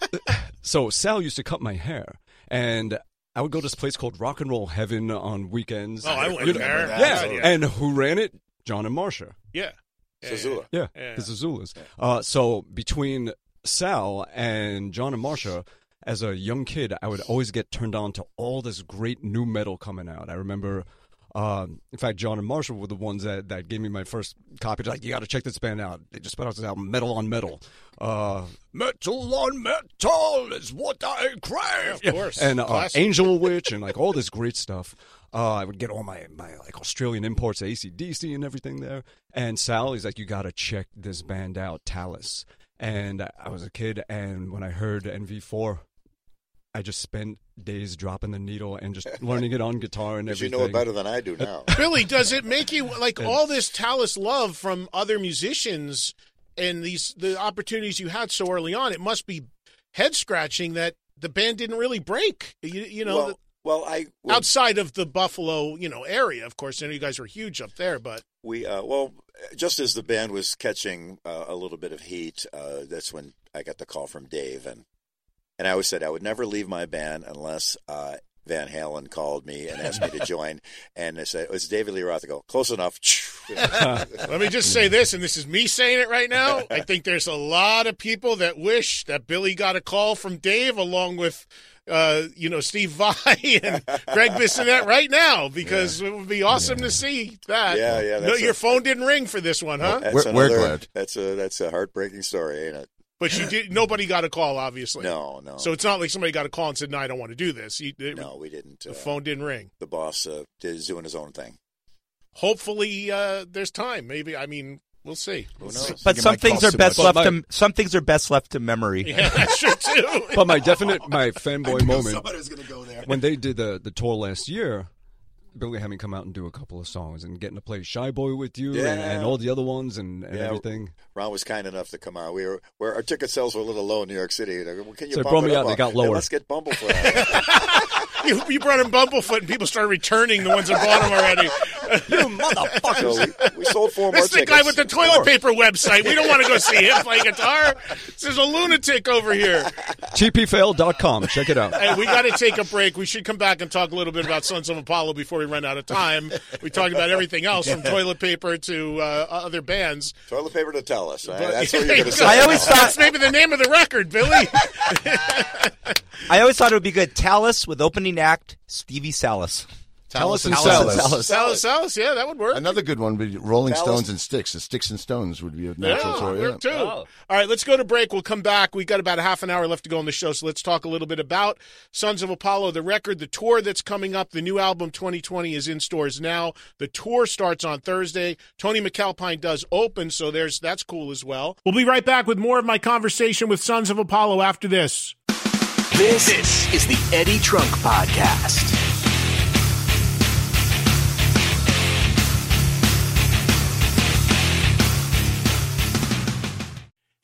so Sal used to cut my hair, and I would go to this place called Rock and Roll Heaven on weekends. Oh, I went You know- there. Yeah, Yeah. and who ran it? John and Marsha. Yeah. Yeah. Zazula. Yeah, Yeah. the Zazulas. Uh, so between Sal and John and Marsha, as a young kid, I would always get turned on to all this great new metal coming out. I remember, um, in fact, John and Marshall were the ones that, that gave me my first copy. Like, you got to check this band out. They just put out this album, Metal on Metal. Uh, metal on Metal is what I crave. Of course. And uh, Angel Witch and like all this great stuff. Uh, I would get all my, my like Australian imports, ACDC and everything there. And Sal, he's like, you got to check this band out, Talas. And I was a kid, and when I heard NV4, I just spent days dropping the needle and just learning it on guitar and But you everything. know it better than I do now. Billy, does it make you like all this Talas love from other musicians and these the opportunities you had so early on? It must be head scratching that the band didn't really break. You, you know, well, well, I well, outside of the Buffalo, you know, area. Of course, I know you guys were huge up there, but we uh, well, just as the band was catching uh, a little bit of heat, uh, that's when I got the call from Dave, and and I always said I would never leave my band unless uh, Van Halen called me and asked me to join, and they said it's David Lee Roth. I go close enough. Let me just say this, and this is me saying it right now. I think there's a lot of people that wish that Billy got a call from Dave along with. Uh, you know, Steve Vai and Gregg Bissonette right now because it would be awesome to see that. Yeah, yeah, No, that's your a- phone didn't ring for this one, huh? That's We're- we're glad. That's a that's a heartbreaking story, ain't it? But you did. Nobody got a call, obviously. No, no. So it's not like somebody got a call and said, "No, I don't want to do this." You, it- no, we didn't. The uh, phone didn't ring. The boss uh, is doing his own thing. Hopefully, uh, there's time. Maybe. I mean, we'll see. We'll see. But Think some things are best much. left But to some things are best left to memory. Yeah, that's true too. But my definite, my fanboy moment Somebody was going to go there. when they did the the tour last year. Billy me come out and do a couple of songs and getting to play Shy Boy with you and, Yeah. and all the other ones and, and Yeah. everything. Ron was kind enough to come out. We were where our ticket sales were a little low in New York City. And well, can you So they bump it me up out they got Yeah, lower. let's get Bumblefoot. out. you, you brought in Bumblefoot, and people started returning the ones that bought them already. You motherfuckers! so we, we sold four more This is the tickets. guy with the toilet paper website. We don't want to go see him play guitar. This is a lunatic over here. TPFail.com. Check it out. Hey, we got to take a break. We should come back and talk a little bit about Sons of Apollo before we run out of time. We talked about everything else from toilet paper to uh, other bands. Toilet paper to tell us. right? But- That's what you're going to go. say. I always thought- That's maybe the name of the record, Billy. I always thought it would be good. Talas with opening act Stevie Salas. Talas and Tallis. Salis. Salas, Salas, yeah, that would work. Another good one would be Rolling Tallis- Stones and Sticks. And Sticks and Stones would be a natural yeah, story. yeah. too. All right, let's go to break. We'll come back. We got about a half an hour left to go on the show, so let's talk a little bit about Sons of Apollo, the record, the tour that's coming up. The new album 2020 is in stores now. The tour starts on Thursday. Tony MacAlpine does open, so there's that's cool as well. We'll be right back with more of my conversation with Sons of Apollo after this. This is the Eddie Trunk Podcast.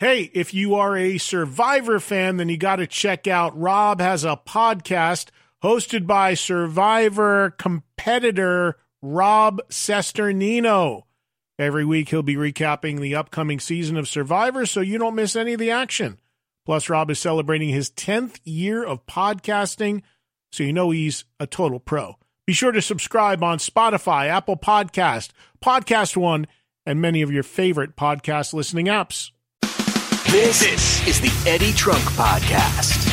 Hey, if you are a Survivor fan, then you got to check out Rob has a podcast hosted by Survivor competitor Rob Cesternino. Every week he'll be recapping the upcoming season of Survivor so you don't miss any of the action. Plus, Rob is celebrating his 10th year of podcasting, so you know he's a total pro. Be sure to subscribe on Spotify, Apple Podcast, Podcast One, and many of your favorite podcast listening apps. This is the Eddie Trunk Podcast.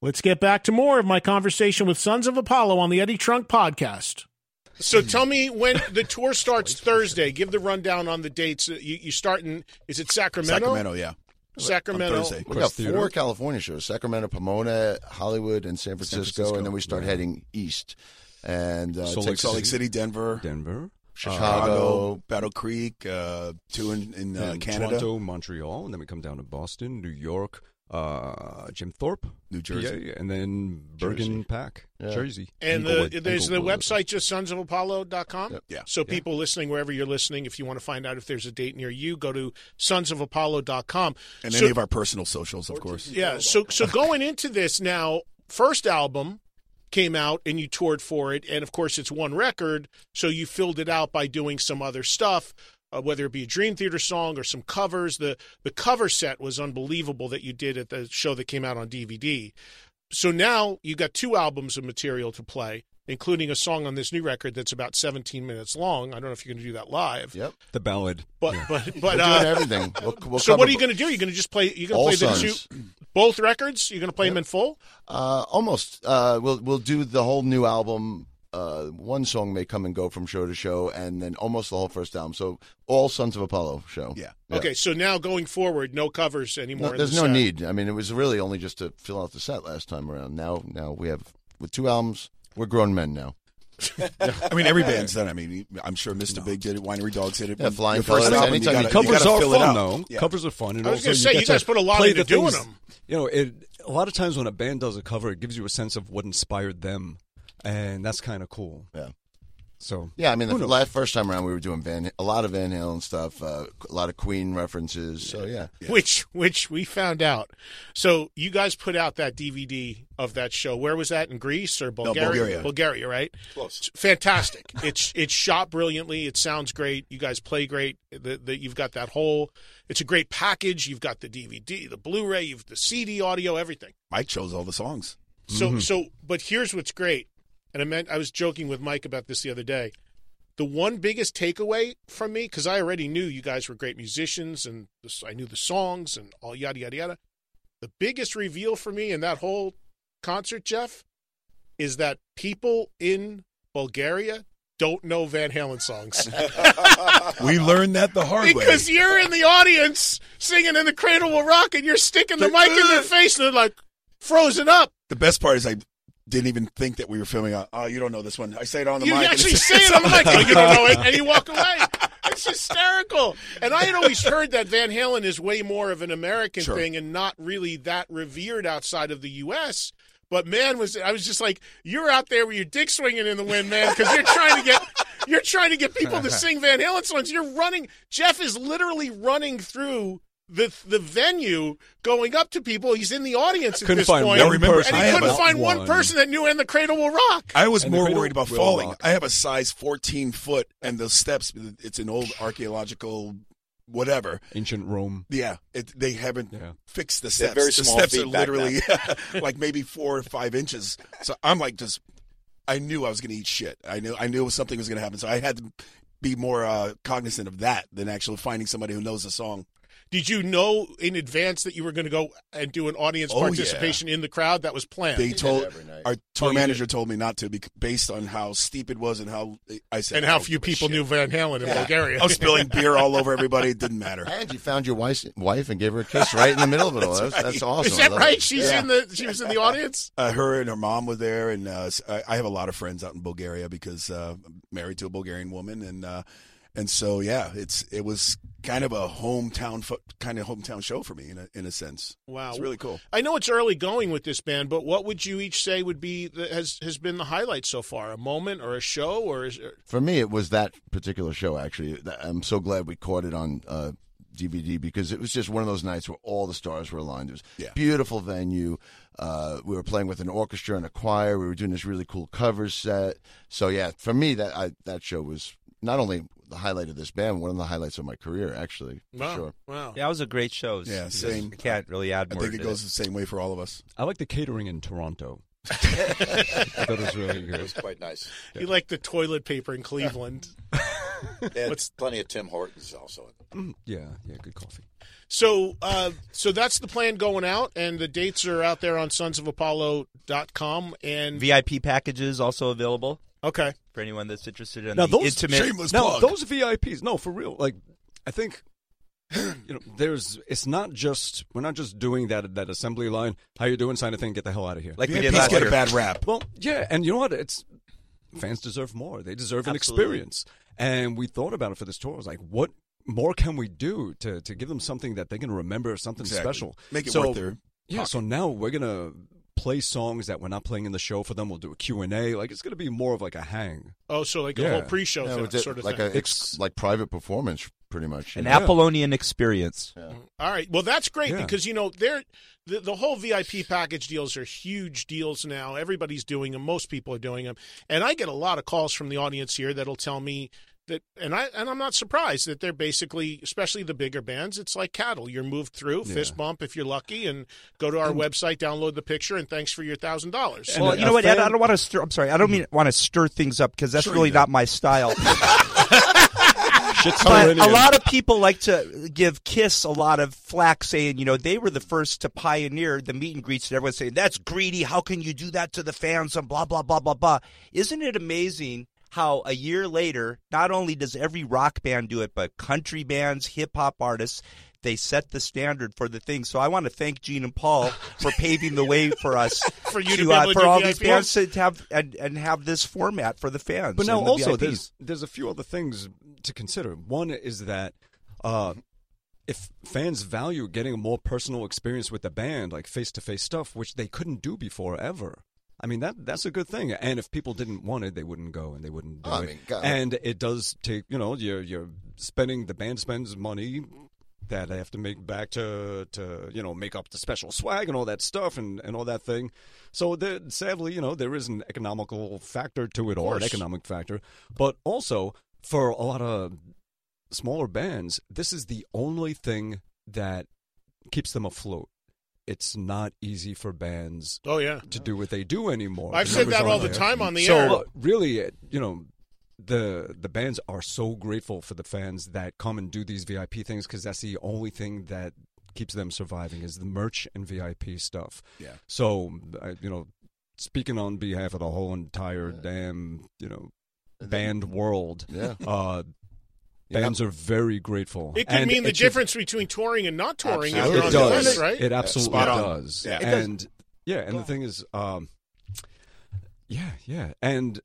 Let's get back to more of my conversation with Sons of Apollo on the Eddie Trunk podcast. So tell me when the tour starts Thursday. Give the rundown on the dates. You, you start in, is it Sacramento? Sacramento, yeah. Sacramento. On Thursday. We got Quest four Theater. California shows: Sacramento, Pomona, Hollywood, and San Francisco. Francisco, and then we start yeah. heading east and uh, Salt Lake Salt Lake City, Denver, Denver, Chicago. Battle Creek, uh, two in, in uh, Canada, Toronto, Montreal, and then we come down to Boston, New York, uh, Jim Thorpe, New Jersey. PA, and then Bergen Jersey. Pack, Yeah. Jersey. And Englewood- the, there's the website just sonsofapollo.com. Yep. Yeah. So people listening, wherever you're listening, if you want to find out if there's a date near you, go to sonsofapollo.com. and So- any of our personal socials, of course. Yeah. So so going into this now, first album came out and you toured for it, and of course it's one record, so you filled it out by doing some other stuff. Uh, whether it be a Dream Theater song or some covers, the the cover set was unbelievable that you did at the show that came out on DVD. So now you got two albums of material to play, including a song on this new record that's about 17 minutes long. I don't know if you're going to do that live, Yep, The ballad. but but we're but doing uh, everything. We'll, we'll so what are you going to do? You're going to just play? You're going to all play the sons. two both records? You're going to play them in full? Uh, almost. Uh, we'll we'll do the whole new album. Uh, one song may come and go from show to show, and then almost the whole first album. So all Sons of Apollo show. Yeah. Okay, so now going forward, no covers anymore. No, in there's the no set. need. I mean, it was really only just to fill out the set last time around. Now, now we have with two albums. We're grown men now. I mean, every band's done. I mean, I'm sure Mr. Big did it. Winery Dogs did it. Yeah, Flying Your first Fellas, album, you gotta- you- you Covers are fill it fun, out. though. Yeah. Covers are fun. And I was gonna say, get you guys put a lot into the doing things- them. You know, it, a lot of times when a band does a cover, it gives you a sense of what inspired them, and that's kind of cool. Yeah. So Yeah, I mean, the last, first time around, we were doing Van, a lot of Van Halen stuff, uh, a lot of Queen references. So yeah, which which we found out. So you guys put out that DVD of that show. Where was that in Greece or Bulgaria? Bulgaria. Bulgaria, right? Close. It's fantastic. it's it's shot brilliantly. It sounds great. You guys play great. The, the, you've got that whole. It's a great package. You've got the DVD, the Blu-ray, you've the CD, audio, everything. Mike chose all the songs. So so, but here's what's great, and I meant I was joking with Mike about this the other day. The one biggest takeaway from me, because I already knew you guys were great musicians, and this, I knew the songs and all yada yada yada. The biggest reveal for me in that whole concert, Jeff, is that people in Bulgaria don't know Van Halen songs We learned that the hard way. because you're in the audience singing "In the Cradle Will Rock" and you're sticking the mic in their face, and they're like frozen up. The best part is I didn't even think that we were filming. A, oh, you don't know this one. I say it on the You mic. and actually say it on the mic. You don't know it, and you walk away. It's hysterical. And I had always heard that Van Halen is way more of an American Sure. thing and not really that revered outside of the U.S. But man, was I was just like, you're out there with your dick swinging in the wind, man, because you're trying to get you're trying to get people to sing Van Halen songs. You're running. Jeff is literally running through. The, the venue going up to people. He's in the audience at Couldn't this find point, one remember, person. and he I couldn't find one one. person that knew "And the Cradle Will Rock." I was And more worried about falling. rock. I have a size 14 foot, and the steps. It's an old archaeological, whatever. ancient Rome. Yeah, it, they haven't Yeah. fixed the They had steps. very the steps feet are literally like maybe four or five inches. So I'm like, just I knew I was going to eat shit. I knew I knew something was going to happen. So I had to be more uh, cognizant of that than actually finding somebody who knows the song. Did you know in advance that you were going to go and do an audience Oh, yeah. participation in the crowd? That was planned. They told our tour Oh, you manager told me not to, bec based on how steep it was and how I said and how I few don't give a people shit. knew Van Halen in Bulgaria. I was spilling beer all over everybody. It didn't matter. and you found your wife, wife and gave her a kiss right in the middle of it all. That's, that's, awesome. Is that right? it. She's Yeah. in the. She was in the audience. Uh, her and her mom were there, and uh, s- I I have a lot of friends out in Bulgaria because uh, I'm married to a Bulgarian woman, and uh, and so yeah, it's it was kind of a hometown fo- kind of hometown show for me in a in a sense. Wow, It's really cool. I know it's early going with this band, but what would you each say would be the, has has been the highlight so far? A moment or a show or is For me, it was that particular show. Actually, I'm so glad we caught it on uh, DVD because it was just one of those nights where all the stars were aligned. It was Yeah. beautiful venue. Uh, we were playing with an orchestra and a choir. We were doing this really cool cover set. So yeah, for me, that I, that show was not only the highlight of this band, one of the highlights of my career. Actually, for wow, sure. wow. Yeah, it was a great show. Yeah, Just- same. I can't really add I more. I think it to goes the same way for all of us. I like the catering in Toronto. I thought it was really good. It good. was quite nice. You like the toilet paper in Cleveland. They had What's- plenty of Tim Hortons also. Mm, yeah, yeah, good coffee. So, uh, so that's the plan going out, and the dates are out there on sonsofapollo.com. And VIP packages also available okay, for anyone that's interested in Now the those intimate. shameless now plug. those VIPs. No, for real. Like, I think you know, there's. It's not just we're not just doing that that assembly line. How you doing? Sign a thing. Get the hell out of here. Like we did VIPs last get year. a bad rap. Well, yeah, and you know what? It's fans deserve more. They deserve an Absolutely. experience. And we thought about it for this tour. I was like, what more can we do to to give them something that they can remember, something Exactly. special? Make it so, worth their Yeah. So now we're gonna play songs that we're not playing in the show for them. We'll do a Q and A. Like it's gonna be more of like a hang. oh, so like a whole pre-show Yeah, thing, sort of like thing. a ex, like private performance, pretty much. An Yeah. Apollonian experience. All right. Well, that's great Yeah. because you know they're the, the whole VIP package deals are huge deals now. Everybody's doing them. Most people are doing them, and I get a lot of calls from the audience here that'll tell me that, and I and I'm not surprised that they're basically, especially the bigger bands, it's like cattle. You're moved through, fist bump if you're lucky, and go to our website, download the picture, and thanks for your thousand dollars. Well, you know a what, Ed? I don't want to stir. I'm sorry. I don't mean want to stir things up because that's Sure really not my style. Shit's But a lot of people like to give Kiss a lot of flack, saying, you know, they were the first to pioneer the meet and greets, and everyone's saying, that's greedy. How can you do that to the fans? And blah, blah, blah, blah, blah. Isn't it amazing how a year later, not only does every rock band do it, but country bands, hip hop artists, they set the standard for the thing. So I want to thank Gene and Paul for paving the way for us For you to to, uh, for all VIP? these fans to have and, and have this format for the fans. But now and the also there's there's a few other things to consider. One is that uh, if fans value getting a more personal experience with the band, like face to face stuff, which they couldn't do before ever. I mean that that's a good thing. And if people didn't want it, they wouldn't go and they wouldn't do I it. mean, God. and it does take you know you're you're spending the band spends money that they have to make back to to you know make up the special swag and all that stuff and and all that thing. So there, sadly, you know there is an economical factor to it, or an economic factor, but also for a lot of smaller bands, this is the only thing that keeps them afloat. It's not easy for bands Oh yeah. to do what they do anymore. I've The said that all aren't the there. time on the so, air. uh, really, you know, the the bands are so grateful for the fans that come and do these VIP things because that's the only thing that keeps them surviving is the merch and VIP stuff. Yeah. So, I, you know, speaking on behalf of the whole entire damn, you know, band world, Yeah. uh, Yeah. bands are very grateful. It could And mean the it should- difference between touring and not touring. if it does. list, right? It absolutely Spot on. does. Yeah. It does. And yeah, and the thing is, um, yeah, yeah, and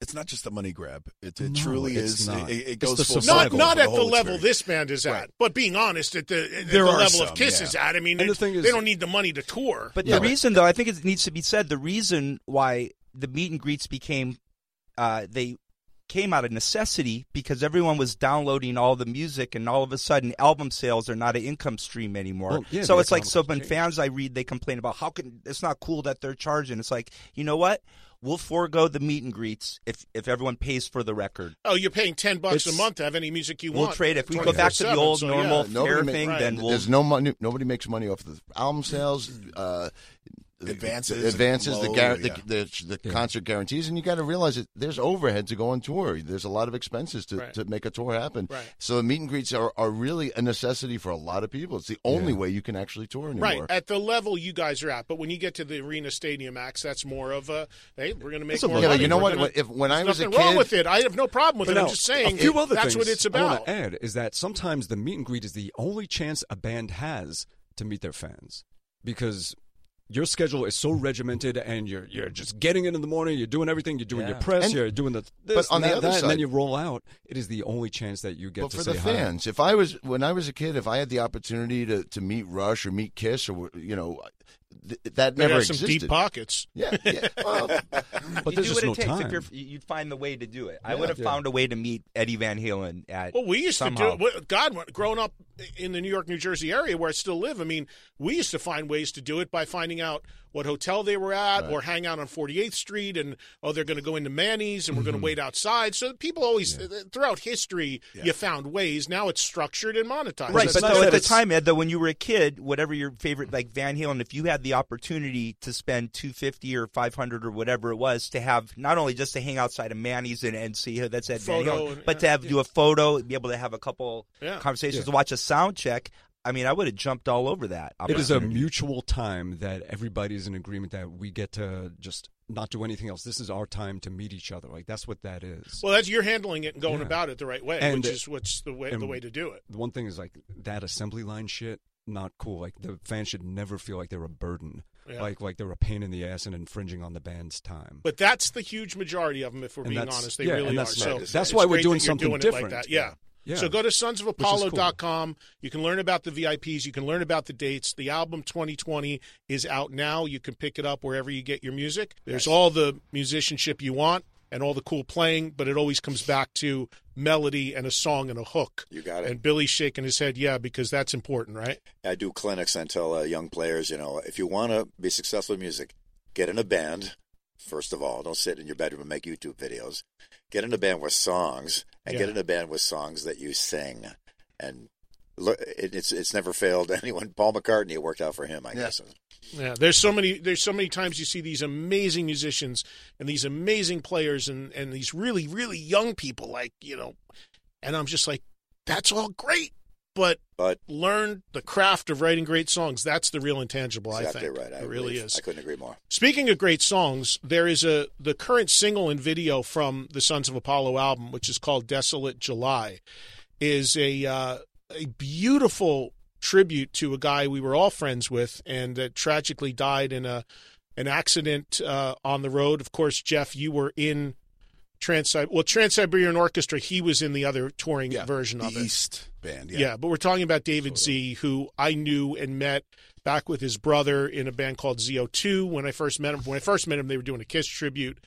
It's not just a money grab. It, it No, truly it's is. not. It, it It's goes the full not not for at the whole level experience. this band is at, Right. but being honest, at the, at There the are level of some, Kiss yeah. is at. I mean, the thing is- they don't need the money to tour. But Yeah, the but- reason, though, I think it needs to be said. The reason why the meet and greets became, uh, they came out of necessity because everyone was downloading all the music, and all of a sudden, album sales are not an income stream anymore. Well, yeah, so it's like, so when fans I read, they complain about how can it's not cool that they're charging. It's like, you know what? We'll forego the meet and greets if if everyone pays for the record. oh, you're paying ten bucks a month to have any music you want. We'll trade if we go back to the old so, normal Nobody fair ma- thing. right. Then we'll There's no money. Nobody makes money off the album sales. Uh, the- Advances the advances, and the, gar- yeah. the, the, the Yeah. concert guarantees, and you got to realize that there's overhead to go on tour. There's a lot of expenses to, Right. to make a tour happen. Right. So the meet and greets are, are really a necessity for a lot of people. It's the only Yeah. way you can actually tour anymore. Right at the level you guys are at, but when you get to the arena stadium acts, that's more of a hey, we're going to make It's more Yeah, money. you know We're what? gonna- If when I was a nothing wrong kid, with it. I have no problem with But it. I'm just saying a few other that's things what it's I about. want to add is that sometimes the meet and greet is the only chance a band has to meet their fans because your schedule is so regimented and you're you're just getting in in the morning, you're doing everything, you're doing your press, And- you're doing the this but on and the that, other that, and then you roll out. It is the only chance that you get but to for say the hi. fans, if I was when I was a kid, if I had the opportunity to, to meet Rush or meet Kiss or you know, th- that They never have some deep pockets. Yeah, yeah. Well, But you there's do just what no takes. time. If you're, you'd find the way to do it. I Yeah. would have Yeah. found a way to meet Eddie Van Halen at. Well, we used somehow. to do it. God, when- growing up in the New York, New Jersey area where I still live, I mean, we used to find ways to do it by finding out what hotel they were at or hang out on 48th Street and, oh, they're going to go into Manny's and we're Mm-hmm. going to wait outside. So people always, throughout history, you found ways. Now it's structured and monetized. Right, It's but though at the time, Ed, though, when you were a kid, whatever your favorite, like Van Halen, if you had the opportunity to spend two fifty or five hundred or whatever it was to have not only just to hang outside of Manny's and, and see who that's Ed Van Halen, and- but to have yeah. do a photo, be able to have a couple Yeah. conversations, to watch a sound check. I mean, I would have jumped all over that. It is a mutual time that everybody's in agreement that we get to just not do anything else. This is our time to meet each other. Like that's what that is. Well, that's you're handling it and going Yeah. about it the right way, And- which is what's the way the way to do it. the one thing is like that assembly line shit not cool like the fans should never feel like they're a burden Yeah. like like they're a pain in the ass and infringing on the band's time But that's the huge majority of them. If we're And being honest, they yeah, really and are. that's- So that's why we're doing something doing different. Like that. Yeah. Yeah. So go to sonsofapollo.com. You can learn about the VIPs. You can learn about the dates. The album 2020 is out now. You can pick it up wherever you get your music. There's all the musicianship you want and all the cool playing, but it always comes back to melody and a song and a hook. You got it. And Billy's shaking his head, yeah, because that's important, right? I do clinics and tell uh, young players, you know, if you want to be successful in music, get in a band. First of all, don't sit in your bedroom and make YouTube videos. Get in a band with songs, and get in a band with songs that you sing. And look, it, it's it's never failed anyone. Paul McCartney, it worked out for him, I Yeah. guess. Yeah, there's so many there's so many times you see these amazing musicians and these amazing players and and these really really young people like, you know, and I'm just like that's all great, but But learn the craft of writing great songs. That's the real intangible, exactly I think. right. I it really is. I couldn't agree more. Speaking of great songs, there is a the current single and video from the Sons of Apollo album, which is called "Desolate July," is a uh, a beautiful tribute to a guy we were all friends with and that tragically died in a an accident uh, on the road. Of course, Jeff, you were in Trans well Trans Siberian Orchestra. He was in the other touring version the of it. Band. Yeah. Yeah. but we're talking about David Z, who I knew and met back with his brother in a band called ZO2 when I first met him. When I first met him, they were doing a Kiss tribute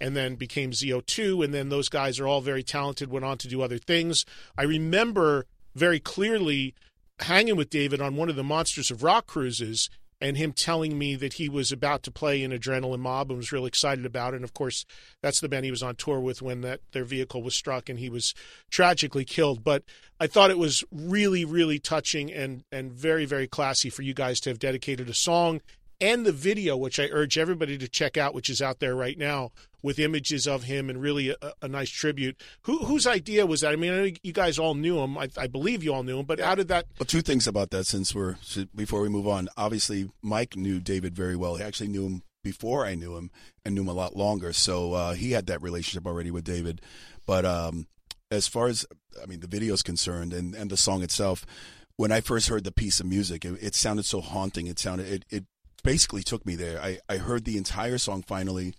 and then became ZO2. And then those guys are all very talented, went on to do other things. I remember very clearly hanging with David on one of the Monsters of Rock cruises and him telling me that he was about to play in Adrenaline Mob and was really excited about it. And of course, that's the band he was on tour with when that their vehicle was struck and he was tragically killed. But I thought it was really, really touching and and very, very classy for you guys to have dedicated a song and the video, which I urge everybody to check out, which is out there right now with images of him and really a, a nice tribute. Who, whose idea was that? I mean, I you guys all knew him. I, I believe you all knew him, but how did that? Well, two things about that since we're before we move on. Obviously, Mike knew David very well. He actually knew him before I knew him and knew him a lot longer. So uh, he had that relationship already with David. But um, as far as I mean, the video is concerned and, and the song itself, when I first heard the piece of music, it, it sounded so haunting. It sounded it, it basically took me there. I, I heard the entire song finally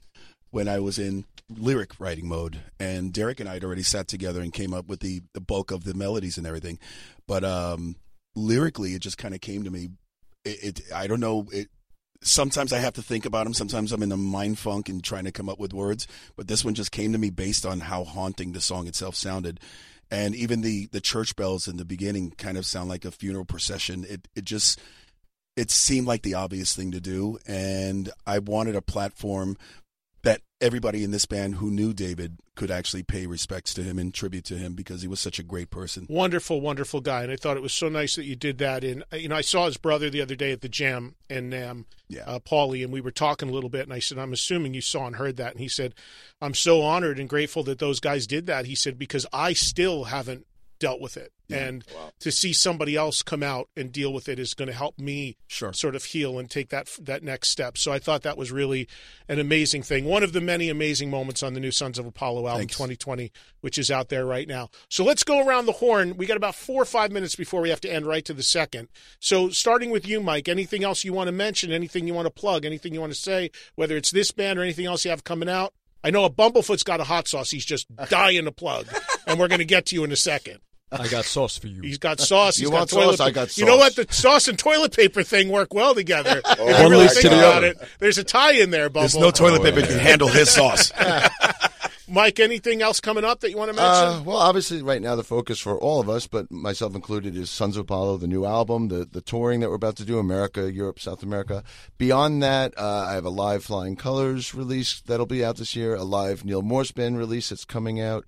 when I was in lyric writing mode, and Derek and I had already sat together and came up with the, the bulk of the melodies and everything. But um, lyrically, it just kind of came to me. It, it I don't know it. Sometimes I have to think about them. Sometimes I'm in a mind funk and trying to come up with words. But this one just came to me based on how haunting the song itself sounded, and even the the church bells in the beginning kind of sound like a funeral procession. It it just it seemed like the obvious thing to do, and I wanted a platform that everybody in this band who knew David could actually pay respects to him and tribute to him because he was such a great person. Wonderful, wonderful guy, and I thought it was so nice that you did that. And you know, I saw his brother the other day at the jam and um, Yeah. uh, Paulie, and we were talking a little bit. And I said, "I'm assuming you saw and heard that." And he said, "I'm so honored and grateful that those guys did that." He said, "Because I still haven't dealt with it, and to see somebody else come out and deal with it is going to help me Sure. sort of heal and take that that next step." So I thought that was really an amazing thing. One of the many amazing moments on the new Sons of Apollo album, Thanks. 2020, which is out there right now. So let's go around the horn. We got about four or five minutes before we have to end right to the second. So starting with you, Mike, anything else you want to mention? Anything you want to plug? Anything you want to say? Whether it's this band or anything else you have coming out? I know a Bumblefoot's got a hot sauce. He's just dying to plug, and we're going to get to you in a second. I got sauce for you. He's got sauce. He's You got want toilet. sauce? I paper. got You know what? The sauce and toilet paper thing work well together. if you One really leads think to the about other. it, there's a tie in there, Bumble. There's no toilet paper can handle his sauce. Mike, anything else coming up that you want to mention? Uh, well, obviously, right now the focus for all of us, but myself included, is Sons of Apollo, the new album, the the touring that we're about to do, America, Europe, South America. Beyond that, uh, I have a live Flying Colors release that'll be out this year, a live Neal Morse Band release that's coming out.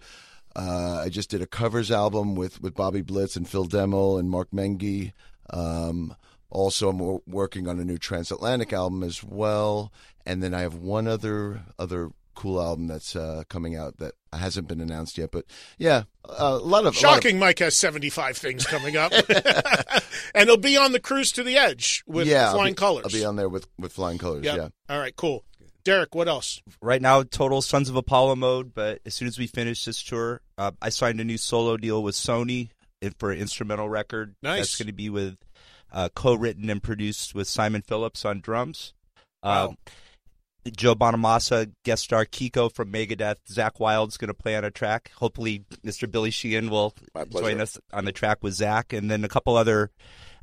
Uh, I just did a covers album with, with Bobby Blitz and Phil Demmel and Mark Menghi. Um, also, I'm working on a new transatlantic album as well, and then I have one other other cool album that's uh, coming out that hasn't been announced yet. But yeah, a lot of a lot of- Shocking, Mike has 75 things coming up. and he'll be on the cruise to the edge with yeah, I'll flying be- colors. I'll be on there with with flying colors. Yep. Yeah. All right, cool. Derek, what else? right now total Sons of Apollo mode. But as soon as we finish this tour, uh, I signed a new solo deal with Sony for an instrumental record. Nice. That's going to be with uh, co-written and produced with Simon Phillips on drums. Wow. Joe Bonamassa, guest star Kiko from Megadeth. Zakk Wylde's going to play on a track. Hopefully, Mr. Billy Sheehan will join us on the track with Zach, and then a couple other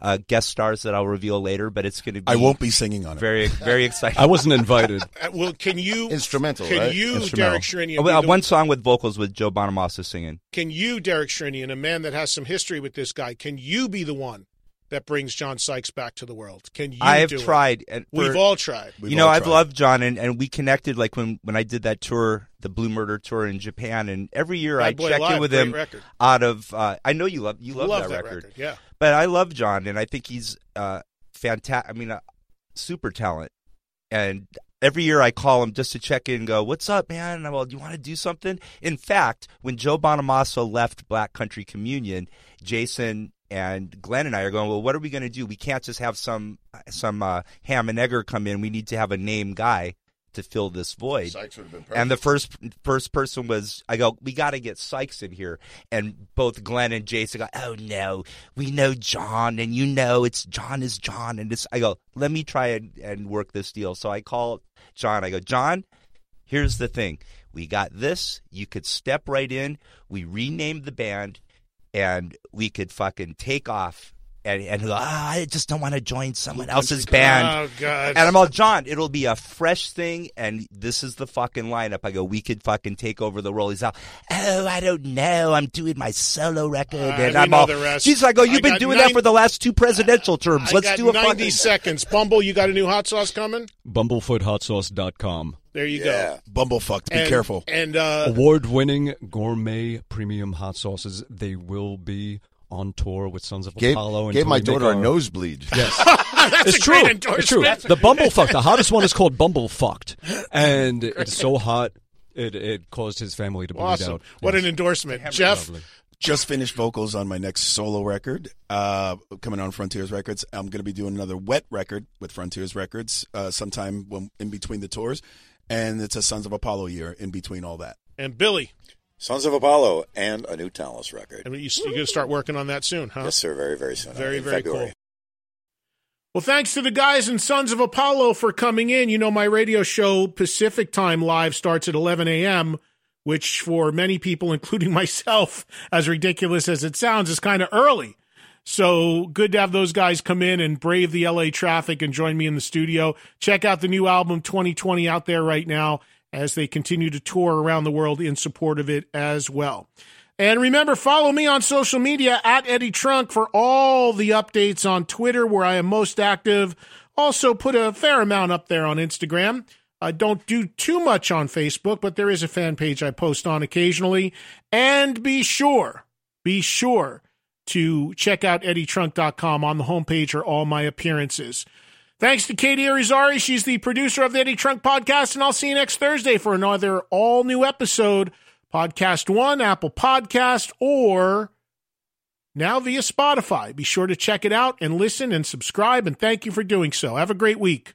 uh, guest stars that I'll reveal later. But it's going to be I won't be singing on it. very very exciting. I wasn't invited. Uh, well, can you Instrumental, Can right? you, Instrumental. Derek Sherinian, Oh, well, the- one song with vocals with Joe Bonamassa singing. can you, Derek Sherinian, a man that has some history with this guy, can you be the one that brings John Sykes back to the world? Can you? I have do it? tried, and We've all tried. We've you know, I've tried. loved John, and, and we connected like when when I did that tour, the Blue Murder tour in Japan, and every year I Bad Boy check Alive, in with great him record. out of. Uh, I know you love you love, Love that, record. Yeah. But I love John, and I think he's uh, fantastic. I mean, uh, super talent, and. Every year I call him just to check in and go, What's up, man? Well, do you want to do something? In fact, when Joe Bonamassa left Black Country Communion, Jason and Glenn and I are going, Well, what are we going to do? We can't just have some some uh, ham and egger come in. We need to have a name guy to fill this void. Sykes would have been. And the first first person was I go, we got to get Sykes in here, and both Glenn and Jason go, oh no, we know John, and you know it's John is John, and it's I go, let me try and, and work this deal. So I call John. I go, John, here's the thing, we got this. You could step right in. We renamed the band. and we could fucking take off and and go, ah, I just don't want to join someone else's band. Oh God! And I'm all, John, it'll be a fresh thing, and this is the fucking lineup. I go, we could fucking take over the role. He's all, oh, I don't know. I'm doing my solo record, Uh, and I'm all, the rest. Jesus, I go, you've I been doing nine- that for the last two presidential terms. I Let's got do a 90 fucking. seconds. Bumble, you got a new hot sauce coming? BumblefootHotSauce.com. There you Yeah. Bumblefucked. Be. And- careful. And uh, Award-winning gourmet premium hot sauces. They will be on tour with Sons of Gave, Apollo. And gave my until we daughter a nosebleed. Yes. that's it's a true. great It's true. endorsement. The Bumblefuck, the hottest one is called Bumblefucked, and it's so hot it it caused his family to bleed Awesome. out. What Yes. an endorsement. Jeff, Lovely. Just finished vocals on my next solo record, uh, coming on Frontiers Records. I'm going to be doing another wet record with Frontiers Records uh, sometime when, in between the tours, and it's a Sons of Apollo year in between all that. and Billy. Sons of Apollo and a new Talas record. I mean, you, you're going to start working on that soon, huh? Yes, sir. Very, very soon. Very, very February. cool. Well, thanks to the guys and Sons of Apollo for coming in. You know, my radio show Pacific Time Live starts at 11 a.m., which for many people, including myself, as ridiculous as it sounds, is kind of early. So good to have those guys come in and brave the LA traffic and join me in the studio. Check out the new album 2020 out there right now as they continue to tour around the world in support of it as well. And remember, follow me on social media at Eddie Trunk for all the updates on Twitter, where I am most active. Also, put a fair amount up there on Instagram. I don't do too much on Facebook, but there is a fan page I post on occasionally. And be sure, be sure to check out eddietrunk.com. On the homepage are all my appearances. Thanks to Katie Arizari. She's the producer of the Eddie Trunk podcast, and I'll see you next Thursday for another all new episode. Podcast One, Apple Podcast, or now via Spotify. Be sure to check it out and listen and subscribe, and thank you for doing so. Have a great week.